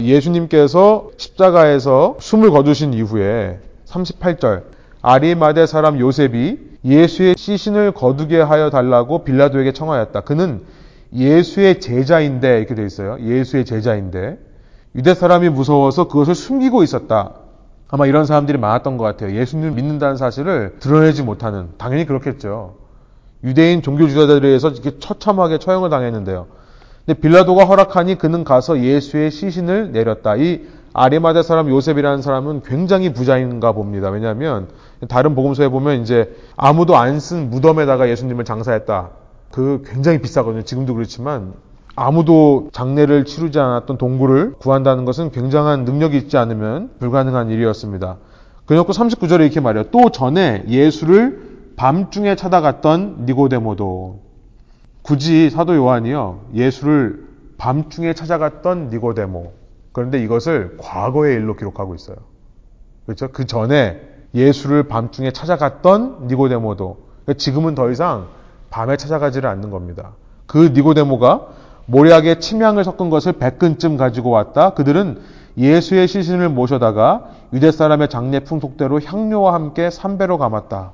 예수님께서 십자가에서 숨을 거두신 이후에 38절 아리마대 사람 요셉이 예수의 시신을 거두게 하여 달라고 빌라도에게 청하였다. 그는 예수의 제자인데 이렇게 되어 있어요. 예수의 제자인데 유대 사람이 무서워서 그것을 숨기고 있었다. 아마 이런 사람들이 많았던 것 같아요. 예수님을 믿는다는 사실을 드러내지 못하는 당연히 그렇겠죠. 유대인 종교 지도자들에 의해서 이렇게 처참하게 처형을 당했는데요. 근데 빌라도가 허락하니 그는 가서 예수의 시신을 내렸다. 이 아리마대 사람 요셉이라는 사람은 굉장히 부자인가 봅니다. 왜냐하면 다른 복음서에 보면 이제 아무도 안 쓴 무덤에다가 예수님을 장사했다. 그 굉장히 비싸거든요. 지금도 그렇지만 아무도 장례를 치르지 않았던 동굴을 구한다는 것은 굉장한 능력이 있지 않으면 불가능한 일이었습니다. 그래놓고 39절에 이렇게 말해요. 또 전에 예수를 밤중에 찾아갔던 니고데모도 굳이 사도 요한이요 예수를 밤중에 찾아갔던 니고데모 그런데 이것을 과거의 일로 기록하고 있어요. 그렇죠? 그 전에 예수를 밤중에 찾아갔던 니고데모도 그러니까 지금은 더 이상 밤에 찾아가지를 않는 겁니다. 그 니고데모가 모략에 침향을 섞은 것을 100근쯤 가지고 왔다. 그들은 예수의 시신을 모셔다가 유대 사람의 장례 풍속대로 향료와 함께 삼배로 감았다.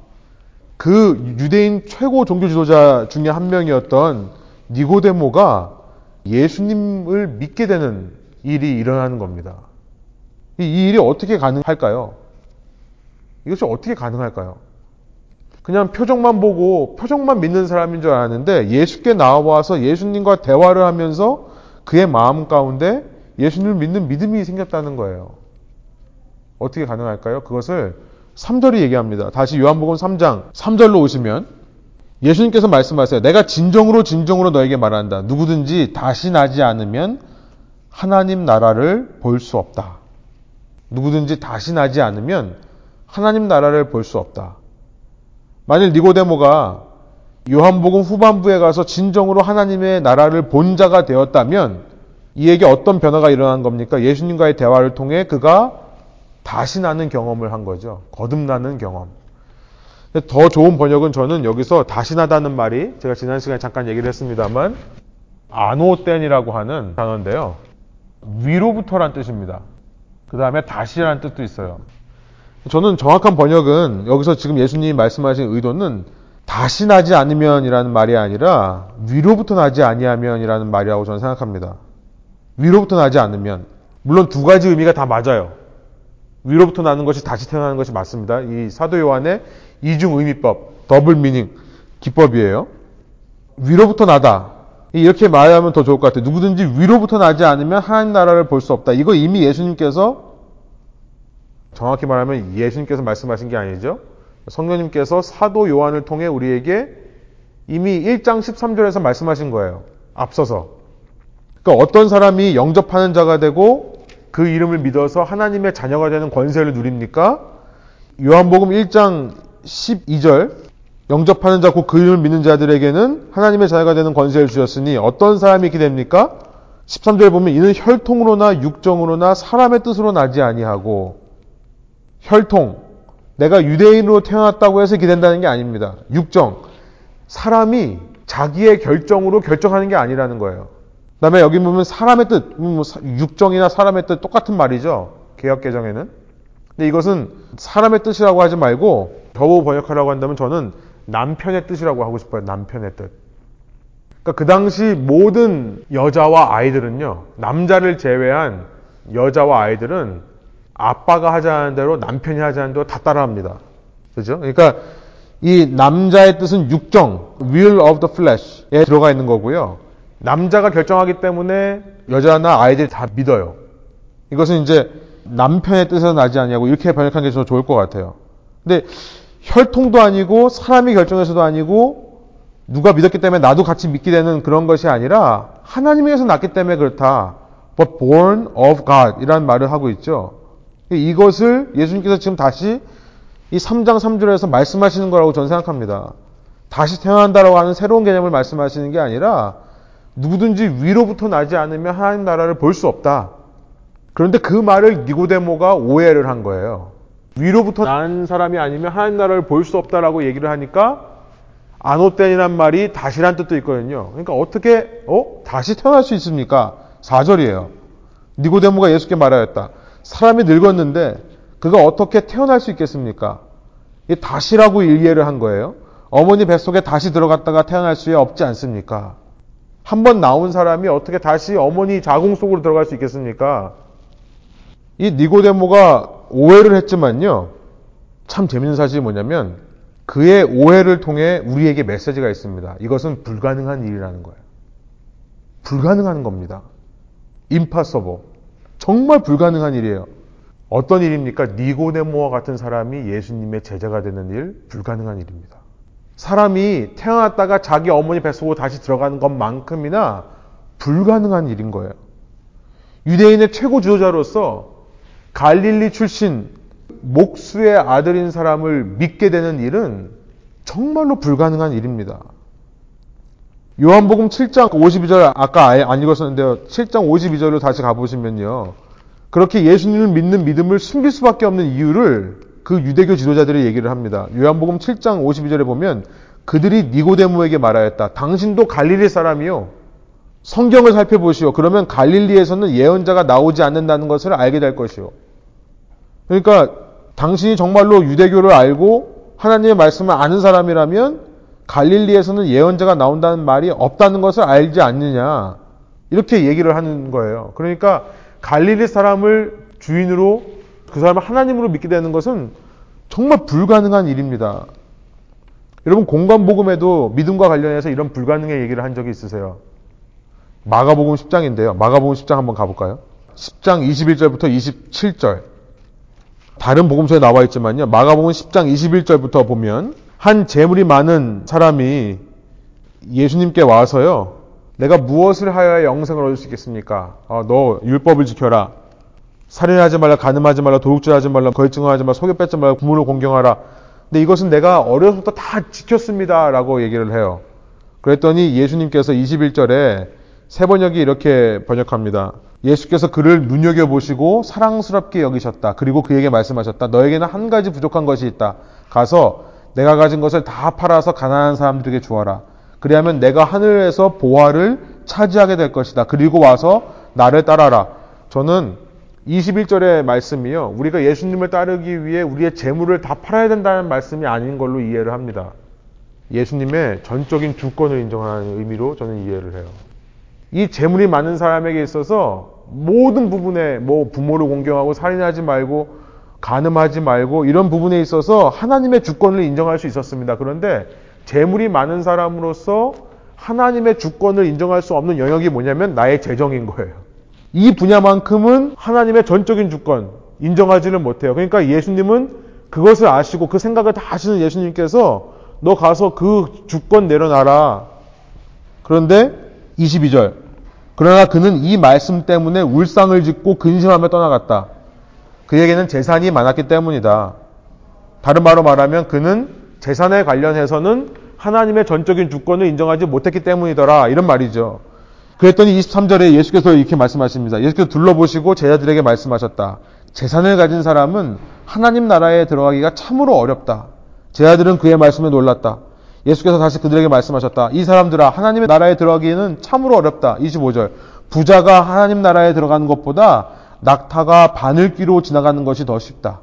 그 유대인 최고 종교 지도자 중에 한 명이었던 니고데모가 예수님을 믿게 되는 일이 일어나는 겁니다. 이 일이 어떻게 가능할까요? 이것이 어떻게 가능할까요? 그냥 표정만 보고 표정만 믿는 사람인 줄 알았는데 예수께 나와서 예수님과 대화를 하면서 그의 마음 가운데 예수님을 믿는 믿음이 생겼다는 거예요. 어떻게 가능할까요? 그것을 3절이 얘기합니다. 다시 요한복음 3장 3절로 오시면 예수님께서 말씀하세요. 내가 진정으로 진정으로 너에게 말한다. 누구든지 다시 나지 않으면 하나님 나라를 볼 수 없다. 누구든지 다시 나지 않으면 하나님 나라를 볼 수 없다. 만일 니고데모가 요한복음 후반부에 가서 진정으로 하나님의 나라를 본 자가 되었다면 이에게 어떤 변화가 일어난 겁니까? 예수님과의 대화를 통해 그가 다시 나는 경험을 한 거죠. 거듭나는 경험. 더 좋은 번역은 저는 여기서 다시 나다는 말이 제가 지난 시간에 잠깐 얘기를 했습니다만 아노땐이라고 하는 단어인데요. 위로부터란 뜻입니다. 그 다음에 다시라는 뜻도 있어요. 저는 정확한 번역은 여기서 지금 예수님이 말씀하신 의도는 다시 나지 않으면이라는 말이 아니라 위로부터 나지 아니하면이라는 말이라고 저는 생각합니다. 위로부터 나지 않으면 물론 두 가지 의미가 다 맞아요. 위로부터 나는 것이 다시 태어나는 것이 맞습니다. 이 사도 요한의 이중 의미법, 더블 미닝 기법이에요. 위로부터 나다. 이렇게 말하면 더 좋을 것 같아요. 누구든지 위로부터 나지 않으면 하나님 나라를 볼 수 없다. 이거 이미 예수님께서 정확히 말하면 예수님께서 말씀하신 게 아니죠. 성령님께서 사도 요한을 통해 우리에게 이미 1장 13절에서 말씀하신 거예요. 앞서서. 그러니까 어떤 사람이 영접하는 자가 되고 그 이름을 믿어서 하나님의 자녀가 되는 권세를 누립니까? 요한복음 1장 12절 영접하는 자 곧 그 이름을 믿는 자들에게는 하나님의 자녀가 되는 권세를 주셨으니 어떤 사람이 이렇게 됩니까? 13절에 보면 이는 혈통으로나 육정으로나 사람의 뜻으로 나지 아니하고 혈통 내가 유대인으로 태어났다고 해서 된다는 게 아닙니다. 육정 사람이 자기의 결정으로 결정하는 게 아니라는 거예요. 그 다음에 여기 보면 사람의 뜻, 뭐 육정이나 사람의 뜻 똑같은 말이죠. 개혁 개정에는. 근데 이것은 사람의 뜻이라고 하지 말고 더우 번역하라고 한다면 저는 남편의 뜻이라고 하고 싶어요. 남편의 뜻. 그러니까 그 당시 모든 여자와 아이들은요, 남자를 제외한 여자와 아이들은 아빠가 하자는 대로 남편이 하자는 대로 다 따라합니다. 그죠? 그러니까 이 남자의 뜻은 육정, will of the flesh에 들어가 있는 거고요. 남자가 결정하기 때문에 여자나 아이들이 다 믿어요. 이것은 이제 남편의 뜻에서 나지 아니하고 이렇게 번역한 게 더 좋을 것 같아요. 근데 혈통도 아니고 사람이 결정해서도 아니고 누가 믿었기 때문에 나도 같이 믿게 되는 그런 것이 아니라 하나님에서 낳기 때문에 그렇다. But born of God 이라는 말을 하고 있죠. 이것을 예수님께서 지금 다시 이 3장 3절에서 말씀하시는 거라고 저는 생각합니다. 다시 태어난다라고 하는 새로운 개념을 말씀하시는 게 아니라 누구든지 위로부터 나지 않으면 하나님 나라를 볼 수 없다. 그런데 그 말을 니고데모가 오해를 한 거예요. 위로부터 난 사람이 아니면 하나님 나라를 볼 수 없다라고 얘기를 하니까 아노땐이란 말이 다시란 뜻도 있거든요. 그러니까 어떻게 어? 다시 태어날 수 있습니까? 4절이에요. 니고데모가 예수께 말하였다. 사람이 늙었는데 그가 어떻게 태어날 수 있겠습니까? 이 다시라고 이해를 한 거예요. 어머니 뱃속에 다시 들어갔다가 태어날 수 없지 않습니까? 한 번 나온 사람이 어떻게 다시 어머니 자궁 속으로 들어갈 수 있겠습니까? 이 니고데모가 오해를 했지만요. 참 재밌는 사실이 뭐냐면 그의 오해를 통해 우리에게 메시지가 있습니다. 이것은 불가능한 일이라는 거예요. 불가능한 겁니다. impossible. 정말 불가능한 일이에요. 어떤 일입니까? 니고데모와 같은 사람이 예수님의 제자가 되는 일, 불가능한 일입니다. 사람이 태어났다가 자기 어머니 뱃속으로 다시 들어가는 것만큼이나 불가능한 일인 거예요. 유대인의 최고 지도자로서 갈릴리 출신 목수의 아들인 사람을 믿게 되는 일은 정말로 불가능한 일입니다. 요한복음 7장 52절 아까 아예 안 읽었었는데요. 7장 52절로 다시 가보시면요. 그렇게 예수님을 믿는 믿음을 숨길 수밖에 없는 이유를 그 유대교 지도자들이 얘기를 합니다. 요한복음 7장 52절에 보면 그들이 니고데모에게 말하였다. 당신도 갈릴리 사람이요. 성경을 살펴보시오. 그러면 갈릴리에서는 예언자가 나오지 않는다는 것을 알게 될 것이요. 그러니까 당신이 정말로 유대교를 알고 하나님의 말씀을 아는 사람이라면 갈릴리에서는 예언자가 나온다는 말이 없다는 것을 알지 않느냐. 이렇게 얘기를 하는 거예요. 그러니까 갈릴리 사람을 주인으로 그 사람을 하나님으로 믿게 되는 것은 정말 불가능한 일입니다. 여러분 공간복음에도 믿음과 관련해서 이런 불가능의 얘기를 한 적이 있으세요? 마가복음 10장인데요. 마가복음 10장 한번 가볼까요? 10장 21절부터 27절. 다른 복음서에 나와 있지만요. 마가복음 10장 21절부터 보면 한 재물이 많은 사람이 예수님께 와서요. 내가 무엇을 하여야 영생을 얻을 수 있겠습니까? 어, 너 율법을 지켜라. 살인하지 말라, 가늠하지 말라, 도둑질하지 말라, 거짓증언하지 말라, 속여 뺏지 말라, 부모를 공경하라. 근데 이것은 내가 어려서부터 다 지켰습니다 라고 얘기를 해요. 그랬더니 예수님께서 21절에 세 번역이 이렇게 번역합니다. 예수께서 그를 눈여겨보시고 사랑스럽게 여기셨다. 그리고 그에게 말씀하셨다. 너에게는 한 가지 부족한 것이 있다. 가서 내가 가진 것을 다 팔아서 가난한 사람들에게 주어라. 그리하면 내가 하늘에서 보화를 차지하게 될 것이다. 그리고 와서 나를 따라라. 저는 21절의 말씀이요. 우리가 예수님을 따르기 위해 우리의 재물을 다 팔아야 된다는 말씀이 아닌 걸로 이해를 합니다. 예수님의 전적인 주권을 인정하는 의미로 저는 이해를 해요. 이 재물이 많은 사람에게 있어서 모든 부분에 뭐 부모를 공경하고 살인하지 말고 가늠하지 말고 이런 부분에 있어서 하나님의 주권을 인정할 수 있었습니다. 그런데 재물이 많은 사람으로서 하나님의 주권을 인정할 수 없는 영역이 뭐냐면 나의 재정인 거예요. 이 분야만큼은 하나님의 전적인 주권 인정하지는 못해요. 그러니까 예수님은 그것을 아시고 그 생각을 다 하시는 예수님께서 너 가서 그 주권 내려놔라. 그런데 22절. 그러나 그는 이 말씀 때문에 울상을 짓고 근심하며 떠나갔다. 그에게는 재산이 많았기 때문이다. 다른 말로 말하면 그는 재산에 관련해서는 하나님의 전적인 주권을 인정하지 못했기 때문이더라. 이런 말이죠. 그랬더니 23절에 예수께서 이렇게 말씀하십니다. 예수께서 둘러보시고 제자들에게 말씀하셨다. 재산을 가진 사람은 하나님 나라에 들어가기가 참으로 어렵다. 제자들은 그의 말씀에 놀랐다. 예수께서 다시 그들에게 말씀하셨다. 이 사람들아, 하나님의 나라에 들어가기는 참으로 어렵다. 25절. 부자가 하나님 나라에 들어가는 것보다 낙타가 바늘귀로 지나가는 것이 더 쉽다.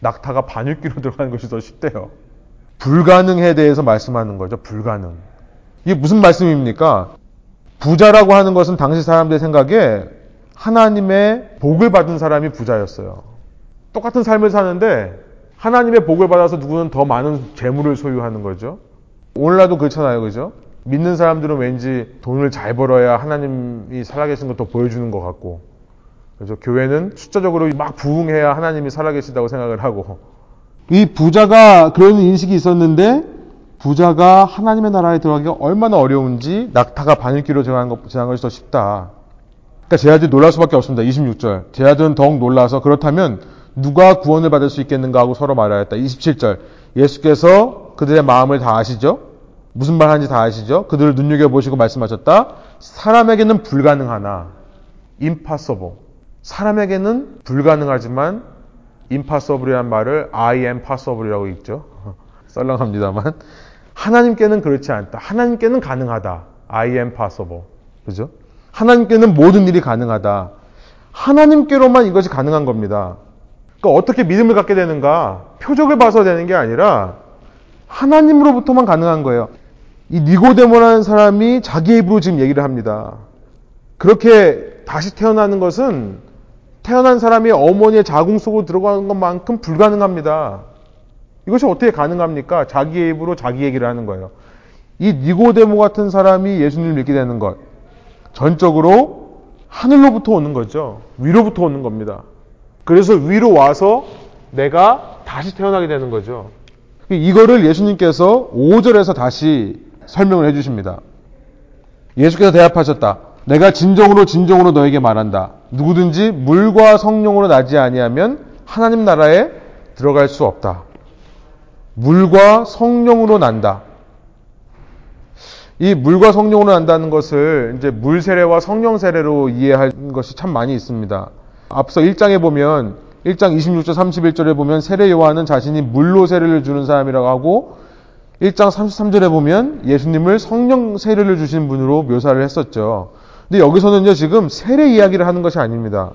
낙타가 바늘귀로 들어가는 것이 더 쉽대요. 불가능에 대해서 말씀하는 거죠. 불가능. 이게 무슨 말씀입니까? 부자라고 하는 것은 당시 사람들의 생각에 하나님의 복을 받은 사람이 부자였어요. 똑같은 삶을 사는데 하나님의 복을 받아서 누구는 더 많은 재물을 소유하는 거죠. 오늘날도 그렇잖아요. 그죠? 믿는 사람들은 왠지 돈을 잘 벌어야 하나님이 살아계신 걸 더 보여주는 것 같고. 그죠? 교회는 숫자적으로 막 부흥해야 하나님이 살아계시다고 생각을 하고. 이 부자가 그런 인식이 있었는데 부자가 하나님의 나라에 들어가기가 얼마나 어려운지 낙타가 바늘길로 지나는 것, 지나는 것이 더 쉽다. 그러니까 제자들이 놀랄 수밖에 없습니다. 26절. 제자들은 더욱 놀라서 그렇다면 누가 구원을 받을 수 있겠는가 하고 서로 말하였다. 27절. 예수께서 그들의 마음을 다 아시죠? 무슨 말 하는지 다 아시죠? 그들을 눈여겨보시고 말씀하셨다. 사람에게는 불가능하나. impossible. 사람에게는 불가능하지만 impossible이란 말을 I am possible이라고 읽죠. 썰렁합니다만. 하나님께는 그렇지 않다. 하나님께는 가능하다. I am possible. 그죠? 하나님께는 모든 일이 가능하다. 하나님께로만 이것이 가능한 겁니다. 그러니까 어떻게 믿음을 갖게 되는가? 표적을 봐서 되는 게 아니라 하나님으로부터만 가능한 거예요. 이 니고데모라는 사람이 자기 입으로 지금 얘기를 합니다. 그렇게 다시 태어나는 것은 태어난 사람이 어머니의 자궁 속으로 들어가는 것만큼 불가능합니다. 이것이 어떻게 가능합니까? 자기의 입으로 자기 얘기를 하는 거예요. 이 니고데모 같은 사람이 예수님을 믿게 되는 것. 전적으로 하늘로부터 오는 거죠. 위로부터 오는 겁니다. 그래서 위로 와서 내가 다시 태어나게 되는 거죠. 이거를 예수님께서 5절에서 다시 설명을 해주십니다. 예수께서 대답하셨다. 내가 진정으로 진정으로 너에게 말한다. 누구든지 물과 성령으로 나지 아니하면 하나님 나라에 들어갈 수 없다. 물과 성령으로 난다. 이 물과 성령으로 난다는 것을 이제 물 세례와 성령 세례로 이해할 것이 참 많이 있습니다. 앞서 1장에 보면 1장 26절 31절에 보면 세례 요한은 자신이 물로 세례를 주는 사람이라고 하고 1장 33절에 보면 예수님을 성령 세례를 주신 분으로 묘사를 했었죠. 근데 여기서는요 지금 세례 이야기를 하는 것이 아닙니다.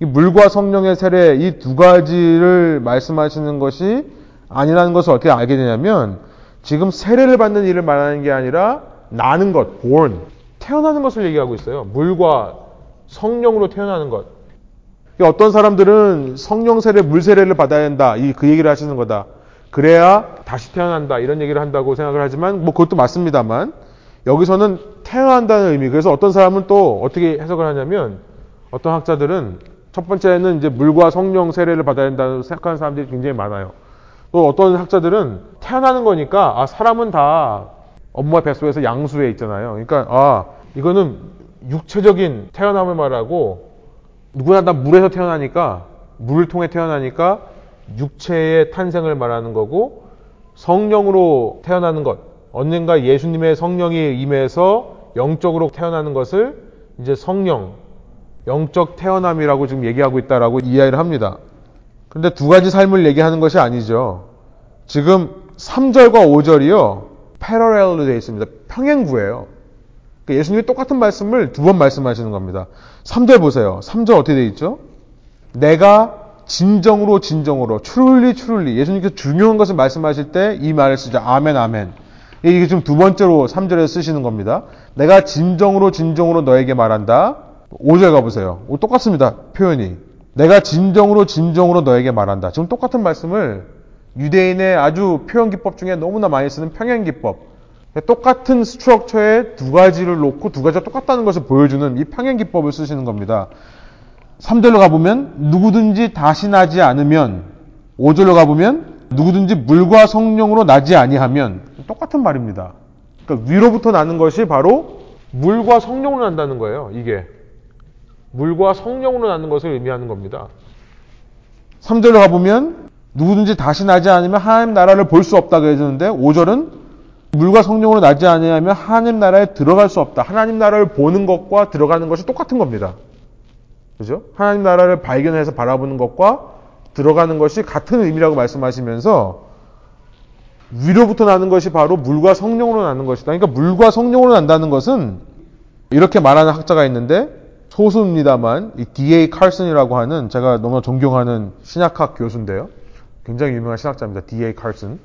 이 물과 성령의 세례 이 두 가지를 말씀하시는 것이 아니라는 것을 어떻게 알게 되냐면 지금 세례를 받는 일을 말하는 게 아니라 나는 것, born, 태어나는 것을 얘기하고 있어요. 물과 성령으로 태어나는 것. 어떤 사람들은 성령 세례, 물 세례를 받아야 한다. 이 그 얘기를 하시는 거다. 그래야 다시 태어난다. 이런 얘기를 한다고 생각을 하지만 뭐 그것도 맞습니다만 여기서는 태어난다는 의미. 그래서 어떤 사람은 또 어떻게 해석을 하냐면 어떤 학자들은 첫 번째는 이제 물과 성령 세례를 받아야 된다고 생각하는 사람들이 굉장히 많아요. 또 어떤 학자들은 태어나는 거니까 아 사람은 다 엄마 뱃속에서 양수에 있잖아요. 그러니까 아 이거는 육체적인 태어남을 말하고 누구나 다 물에서 태어나니까 물을 통해 태어나니까 육체의 탄생을 말하는 거고 성령으로 태어나는 것 언젠가 예수님의 성령이 임해서 영적으로 태어나는 것을 이제 성령 영적 태어남이라고 지금 얘기하고 있다라고 이해를 합니다. 근데 두 가지 삶을 얘기하는 것이 아니죠. 지금 3절과 5절이요. 패러렐로 되어 있습니다. 평행구예요. 그러니까 예수님이 똑같은 말씀을 두 번 말씀하시는 겁니다. 3절 보세요. 3절 어떻게 되어 있죠? 내가 진정으로 진정으로 truly truly 예수님께서 중요한 것을 말씀하실 때 이 말을 쓰죠. 아멘 아멘. 이게 지금 두 번째로 3절에 쓰시는 겁니다. 내가 진정으로 진정으로 너에게 말한다. 5절 가보세요. 똑같습니다. 표현이. 내가 진정으로 진정으로 너에게 말한다. 지금 똑같은 말씀을 유대인의 아주 표현 기법 중에 너무나 많이 쓰는 평행 기법. 똑같은 스트럭처에 두 가지를 놓고 두 가지가 똑같다는 것을 보여주는 이 평행 기법을 쓰시는 겁니다. 3절로 가보면 누구든지 다시 나지 않으면 5절로 가보면 누구든지 물과 성령으로 나지 아니하면 똑같은 말입니다. 그러니까 위로부터 나는 것이 바로 물과 성령으로 난다는 거예요. 이게 물과 성령으로 나는 것을 의미하는 겁니다. 3절로 가보면 누구든지 다시 나지 않으면 하나님 나라를 볼 수 없다고 해주는데 5절은 물과 성령으로 나지 아니하면 하나님 나라에 들어갈 수 없다. 하나님 나라를 보는 것과 들어가는 것이 똑같은 겁니다. 그죠? 하나님 나라를 발견해서 바라보는 것과 들어가는 것이 같은 의미라고 말씀하시면서 위로부터 나는 것이 바로 물과 성령으로 나는 것이다. 그러니까 물과 성령으로 난다는 것은 이렇게 말하는 학자가 있는데 소수입니다만 이 D.A. 칼슨이라고 하는 제가 너무 존경하는 신약학 교수인데요. 굉장히 유명한 신학자입니다. D.A. 칼슨.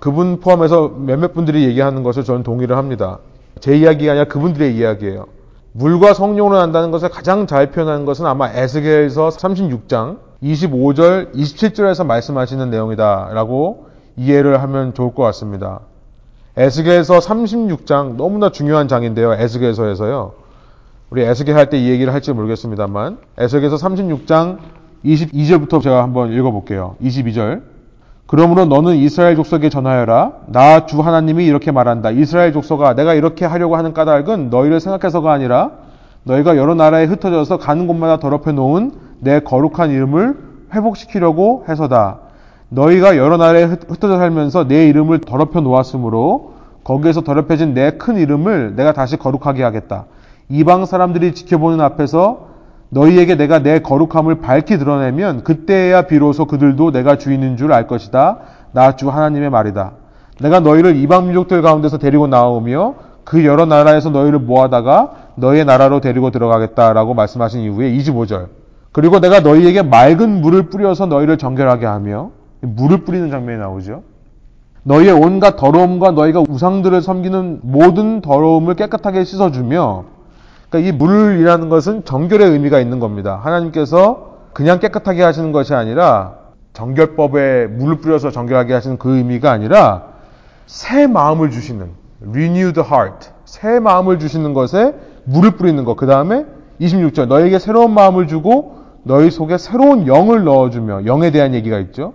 그분 포함해서 몇몇 분들이 얘기하는 것을 저는 동의를 합니다. 제 이야기가 아니라 그분들의 이야기예요. 물과 성령으로 난다는 것을 가장 잘 표현하는 것은 아마 에스겔서 36장 25절, 27절에서 말씀하시는 내용이다라고 이해를 하면 좋을 것 같습니다. 에스겔서 36장 너무나 중요한 장인데요. 에스겔서에서요. 우리 에스겔 할 때 이 얘기를 할지 모르겠습니다만 에스겔서 36장 22절부터 제가 한번 읽어볼게요. 22절. 그러므로 너는 이스라엘 족속에 전하여라. 나 주 하나님이 이렇게 말한다. 이스라엘 족속아, 내가 이렇게 하려고 하는 까닭은 너희를 생각해서가 아니라 너희가 여러 나라에 흩어져서 가는 곳마다 더럽혀 놓은 내 거룩한 이름을 회복시키려고 해서다. 너희가 여러 나라에 흩어져 살면서 내 이름을 더럽혀 놓았으므로 거기에서 더럽혀진 내 큰 이름을 내가 다시 거룩하게 하겠다. 이방 사람들이 지켜보는 앞에서 너희에게 내가 내 거룩함을 밝히 드러내면 그때야 비로소 그들도 내가 주인인 줄 알 것이다. 나 주 하나님의 말이다. 내가 너희를 이방 민족들 가운데서 데리고 나오며 그 여러 나라에서 너희를 모아다가 너희의 나라로 데리고 들어가겠다라고 말씀하신 이후에 25절. 그리고 내가 너희에게 맑은 물을 뿌려서 너희를 정결하게 하며 물을 뿌리는 장면이 나오죠. 너희의 온갖 더러움과 너희가 우상들을 섬기는 모든 더러움을 깨끗하게 씻어주며 그러니까 이 물이라는 것은 정결의 의미가 있는 겁니다. 하나님께서 그냥 깨끗하게 하시는 것이 아니라 정결법에 물을 뿌려서 정결하게 하시는 그 의미가 아니라 새 마음을 주시는 renewed heart 새 마음을 주시는 것에 물을 뿌리는 것. 그 다음에 26절 너에게 새로운 마음을 주고 너희 속에 새로운 영을 넣어주며 영에 대한 얘기가 있죠.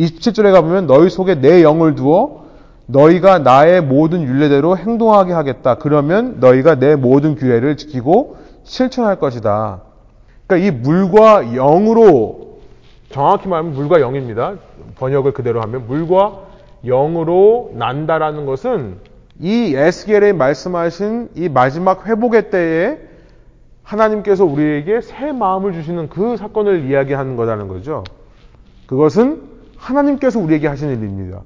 27절에 가보면 너희 속에 내 영을 두어 너희가 나의 모든 윤례대로 행동하게 하겠다. 그러면 너희가 내 모든 규례를 지키고 실천할 것이다. 그러니까 이 물과 영으로 정확히 말하면 물과 영입니다. 번역을 그대로 하면 물과 영으로 난다라는 것은 이 에스겔에 말씀하신 이 마지막 회복의 때에 하나님께서 우리에게 새 마음을 주시는 그 사건을 이야기하는 거라는 거죠. 그것은 하나님께서 우리에게 하시는 일입니다.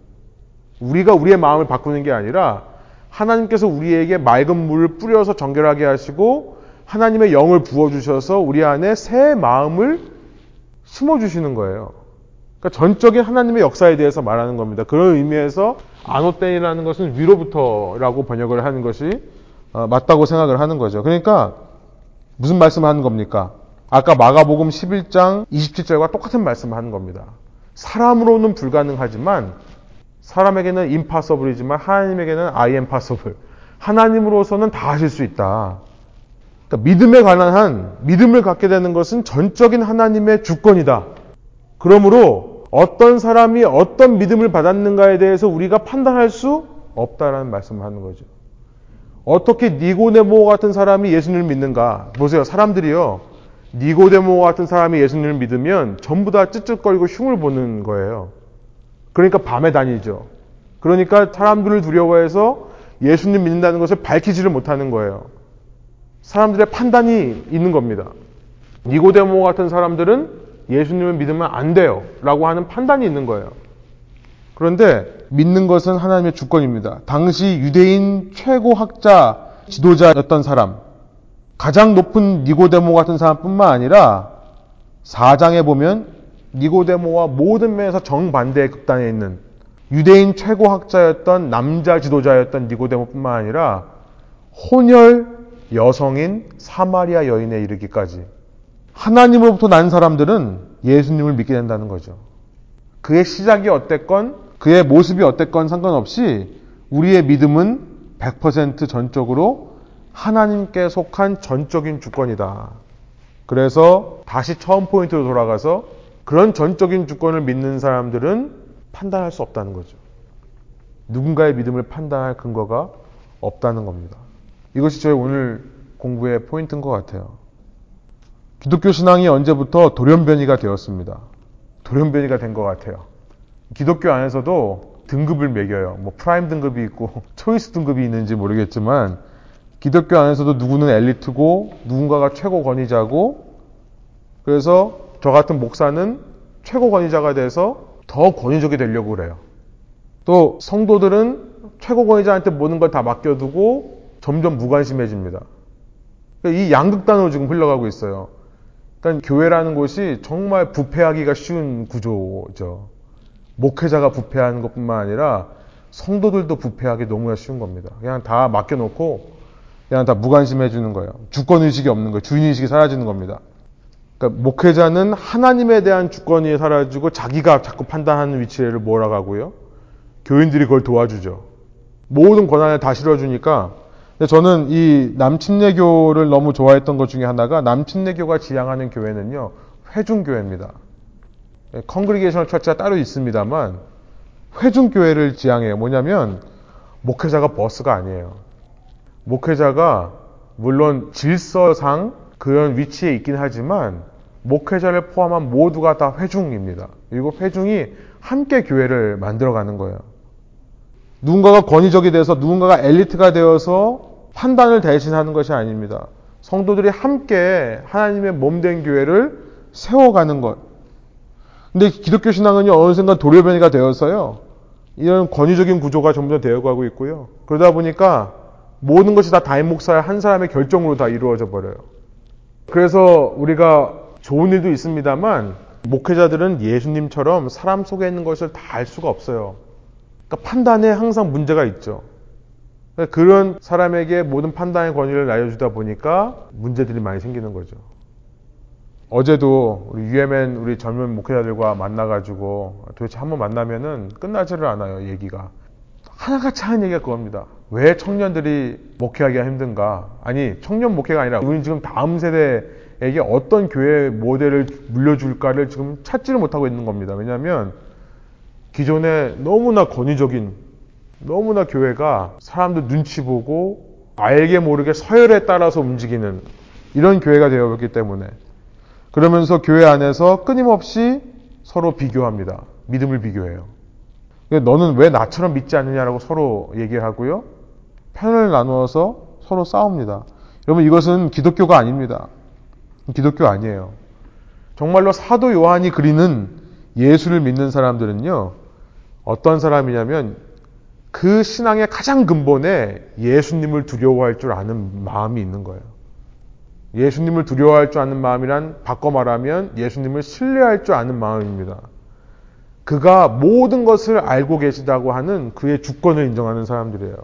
우리가 우리의 마음을 바꾸는 게 아니라 하나님께서 우리에게 맑은 물을 뿌려서 정결하게 하시고 하나님의 영을 부어주셔서 우리 안에 새 마음을 심어주시는 거예요. 그러니까 전적인 하나님의 역사에 대해서 말하는 겁니다. 그런 의미에서 아노땡이라는 것은 위로부터라고 번역을 하는 것이 어, 맞다고 생각을 하는 거죠. 그러니까 무슨 말씀을 하는 겁니까? 아까 마가복음 11장 27절과 똑같은 말씀을 하는 겁니다. 사람으로는 불가능하지만 사람에게는 impossible이지만 하나님에게는 possible. 하나님으로서는 다 하실 수 있다. 그러니까 믿음에 관한 한 믿음을 갖게 되는 것은 전적인 하나님의 주권이다. 그러므로 어떤 사람이 어떤 믿음을 받았는가에 대해서 우리가 판단할 수 없다라는 말씀을 하는 거죠. 어떻게 니고데모 같은 사람이 예수님을 믿는가? 보세요. 사람들이요. 니고데모 같은 사람이 예수님을 믿으면 전부 다 쯧쯧거리고 흉을 보는 거예요. 그러니까 밤에 다니죠. 그러니까 사람들을 두려워해서 예수님 믿는다는 것을 밝히지를 못하는 거예요. 사람들의 판단이 있는 겁니다. 니고데모 같은 사람들은 예수님을 믿으면 안 돼요. 라고 하는 판단이 있는 거예요. 그런데 믿는 것은 하나님의 주권입니다. 당시 유대인 최고 학자, 지도자였던 사람, 가장 높은 니고데모 같은 사람뿐만 아니라 4장에 보면 니고데모와 모든 면에서 정반대의 극단에 있는 유대인 최고 학자였던 남자 지도자였던 니고데모뿐만 아니라 혼혈 여성인 사마리아 여인에 이르기까지 하나님으로부터 난 사람들은 예수님을 믿게 된다는 거죠. 그의 시작이 어땠건 그의 모습이 어땠건 상관없이 우리의 믿음은 100% 전적으로 하나님께 속한 전적인 주권이다. 그래서 다시 처음 포인트로 돌아가서 그런 전적인 주권을 믿는 사람들은 판단할 수 없다는 거죠. 누군가의 믿음을 판단할 근거가 없다는 겁니다. 이것이 저희 오늘 공부의 포인트인 것 같아요. 기독교 신앙이 언제부터 돌연변이가 되었습니다. 돌연변이가 된 것 같아요. 기독교 안에서도 등급을 매겨요. 뭐 prime 등급이 있고 choice 등급이 있는지 모르겠지만 기독교 안에서도 누구는 엘리트고 누군가가 최고 권위자고 그래서 저 같은 목사는 최고 권위자가 돼서 더 권위적이 되려고 그래요. 또 성도들은 최고 권위자한테 모든 걸 다 맡겨두고 점점 무관심해집니다. 이 양극단으로 지금 흘러가고 있어요. 그러니까 교회라는 곳이 정말 부패하기가 쉬운 구조죠. 목회자가 부패하는 것뿐만 아니라 성도들도 부패하기 너무나 쉬운 겁니다. 그냥 다 맡겨놓고 그냥 다 무관심해 주는 거예요. 주권 의식이 없는 거예요. 주인 의식이 사라지는 겁니다. 그러니까 목회자는 하나님에 대한 주권이 사라지고 자기가 자꾸 판단하는 위치를 몰아가고요. 교인들이 그걸 도와주죠. 모든 권한을 다 실어주니까 저는 이 남침례교를 너무 좋아했던 것 중에 하나가 남침례교가 지향하는 교회는요 회중교회입니다. Congregational Church가 따로 있습니다만 회중교회를 지향해요. 뭐냐면 목회자가 보스가 아니에요. 목회자가 물론 질서상 그런 위치에 있긴 하지만 목회자를 포함한 모두가 다 회중입니다. 그리고 회중이 함께 교회를 만들어가는 거예요. 누군가가 권위적이 돼서 누군가가 엘리트가 되어서 판단을 대신하는 것이 아닙니다. 성도들이 함께 하나님의 몸 된 교회를 세워가는 것. 근데 기독교 신앙은요, 어느 순간 도료변이가 되어서요, 이런 권위적인 구조가 점점 되어가고 있고요. 그러다 보니까 모든 것이 다 다임 목사의 한 사람의 결정으로 다 이루어져 버려요. 그래서 우리가 좋은 일도 있습니다만 목회자들은 예수님처럼 사람 속에 있는 것을 다 알 수가 없어요. 그러니까 판단에 항상 문제가 있죠. 그런 사람에게 모든 판단의 권위를 날려주다 보니까 문제들이 많이 생기는 거죠. 어제도 우리 UMN 우리 젊은 목회자들과 만나가지고 도대체 한번 만나면은 끝나지를 않아요, 얘기가. 하나같이 하는 얘기가 그겁니다. 왜 청년들이 목회하기가 힘든가? 아니, 청년 목회가 아니라 우리는 지금 다음 세대에게 어떤 교회 모델을 물려줄까를 지금 찾지를 못하고 있는 겁니다. 왜냐하면 기존에 너무나 권위적인, 너무나 교회가 사람들 눈치 보고 알게 모르게 서열에 따라서 움직이는 이런 교회가 되어있기 때문에 그러면서 교회 안에서 끊임없이 서로 비교합니다. 믿음을 비교해요. 너는 왜 나처럼 믿지 않느냐라고 서로 얘기하고요. 편을 나누어서 서로 싸웁니다. 여러분 이것은 기독교가 아닙니다. 기독교 아니에요. 정말로 사도 요한이 그리는 예수를 믿는 사람들은요. 어떤 사람이냐면 그 신앙의 가장 근본에 예수님을 두려워할 줄 아는 마음이 있는 거예요. 예수님을 두려워할 줄 아는 마음이란 바꿔 말하면 예수님을 신뢰할 줄 아는 마음입니다. 그가 모든 것을 알고 계시다고 하는 그의 주권을 인정하는 사람들이에요.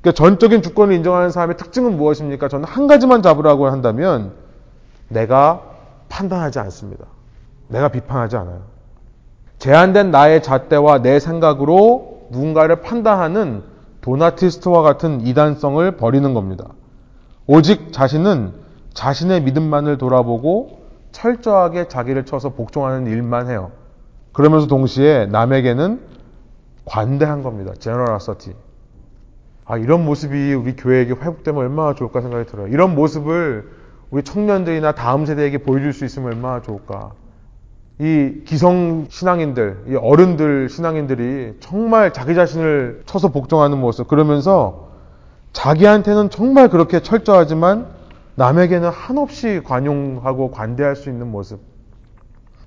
그러니까 전적인 주권을 인정하는 사람의 특징은 무엇입니까? 저는 한 가지만 잡으라고 한다면 내가 판단하지 않습니다. 내가 비판하지 않아요. 제한된 나의 잣대와 내 생각으로 누군가를 판단하는 도나티스트와 같은 이단성을 버리는 겁니다. 오직 자신은 자신의 믿음만을 돌아보고 철저하게 자기를 쳐서 복종하는 일만 해요. 그러면서 동시에 남에게는 관대한 겁니다. 제너러서티. 아, 이런 모습이 우리 교회에게 회복되면 얼마나 좋을까 생각이 들어요. 이런 모습을 우리 청년들이나 다음 세대에게 보여줄 수 있으면 얼마나 좋을까. 이 기성 신앙인들, 이 어른들 신앙인들이 정말 자기 자신을 쳐서 복종하는 모습, 그러면서 자기한테는 정말 그렇게 철저하지만 남에게는 한없이 관용하고 관대할 수 있는 모습.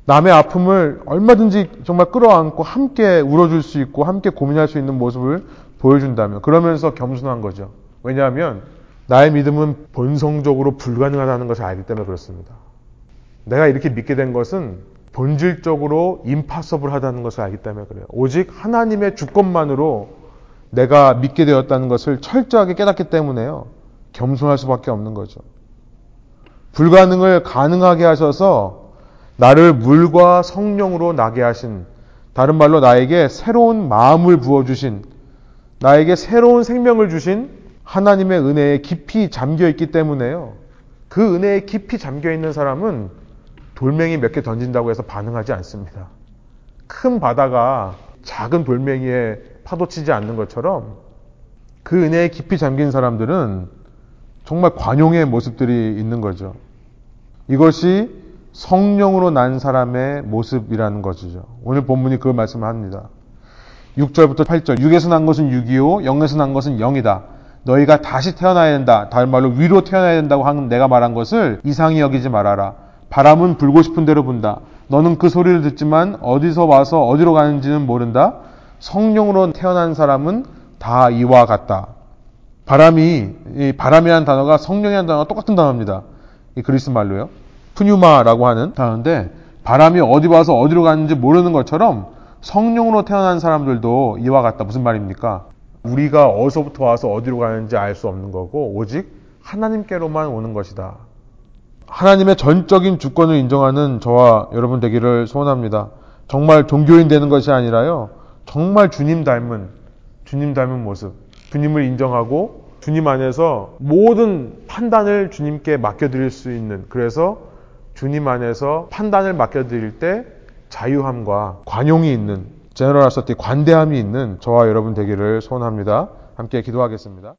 남의 아픔을 얼마든지 정말 끌어안고 함께 울어줄 수 있고 함께 고민할 수 있는 모습을 보여준다면 그러면서 겸손한 거죠. 왜냐하면 나의 믿음은 본성적으로 불가능하다는 것을 알기 때문에 그렇습니다. 내가 이렇게 믿게 된 것은 본질적으로 임파서블 하다는 것을 알기 때문에 그래요. 오직 하나님의 주권만으로 내가 믿게 되었다는 것을 철저하게 깨닫기 때문에요. 겸손할 수밖에 없는 거죠. 불가능을 가능하게 하셔서 나를 물과 성령으로 나게 하신 다른 말로 나에게 새로운 마음을 부어 주신 나에게 새로운 생명을 주신 하나님의 은혜에 깊이 잠겨 있기 때문에요. 그 은혜에 깊이 잠겨 있는 사람은 돌멩이 몇 개 던진다고 해서 반응하지 않습니다. 큰 바다가 작은 돌멩이에 파도치지 않는 것처럼 그 은혜에 깊이 잠긴 사람들은 정말 관용의 모습들이 있는 거죠. 이것이 성령으로 난 사람의 모습이라는 것이죠. 오늘 본문이 그 말씀을 합니다. 6절부터 8절. 6에서 난 것은 6이요. 0에서 난 것은 0이다. 너희가 다시 태어나야 된다. 다른 말로 위로 태어나야 된다고 하는 내가 말한 것을 이상히 여기지 말아라. 바람은 불고 싶은 대로 분다. 너는 그 소리를 듣지만 어디서 와서 어디로 가는지는 모른다. 성령으로 태어난 사람은 다 이와 같다. 바람이 이 바람이라는 단어가 성령이라는 단어가 똑같은 단어입니다. 이 그리스 말로요. 푸뉴마라고 하는 단어인데 바람이 어디 와서 어디로 가는지 모르는 것처럼 성령으로 태어난 사람들도 이와 같다. 무슨 말입니까? 우리가 어디서부터 와서 어디로 가는지 알 수 없는 거고 오직 하나님께로만 오는 것이다. 하나님의 전적인 주권을 인정하는 저와 여러분 되기를 소원합니다. 정말 종교인 되는 것이 아니라요. 정말 주님 닮은 주님 닮은 모습. 주님을 인정하고 주님 안에서 모든 판단을 주님께 맡겨드릴 수 있는 그래서 주님 안에서 판단을 맡겨드릴 때 자유함과 관용이 있는 제너럴 서티 관대함이 있는 저와 여러분 되기를 소원합니다. 함께 기도하겠습니다.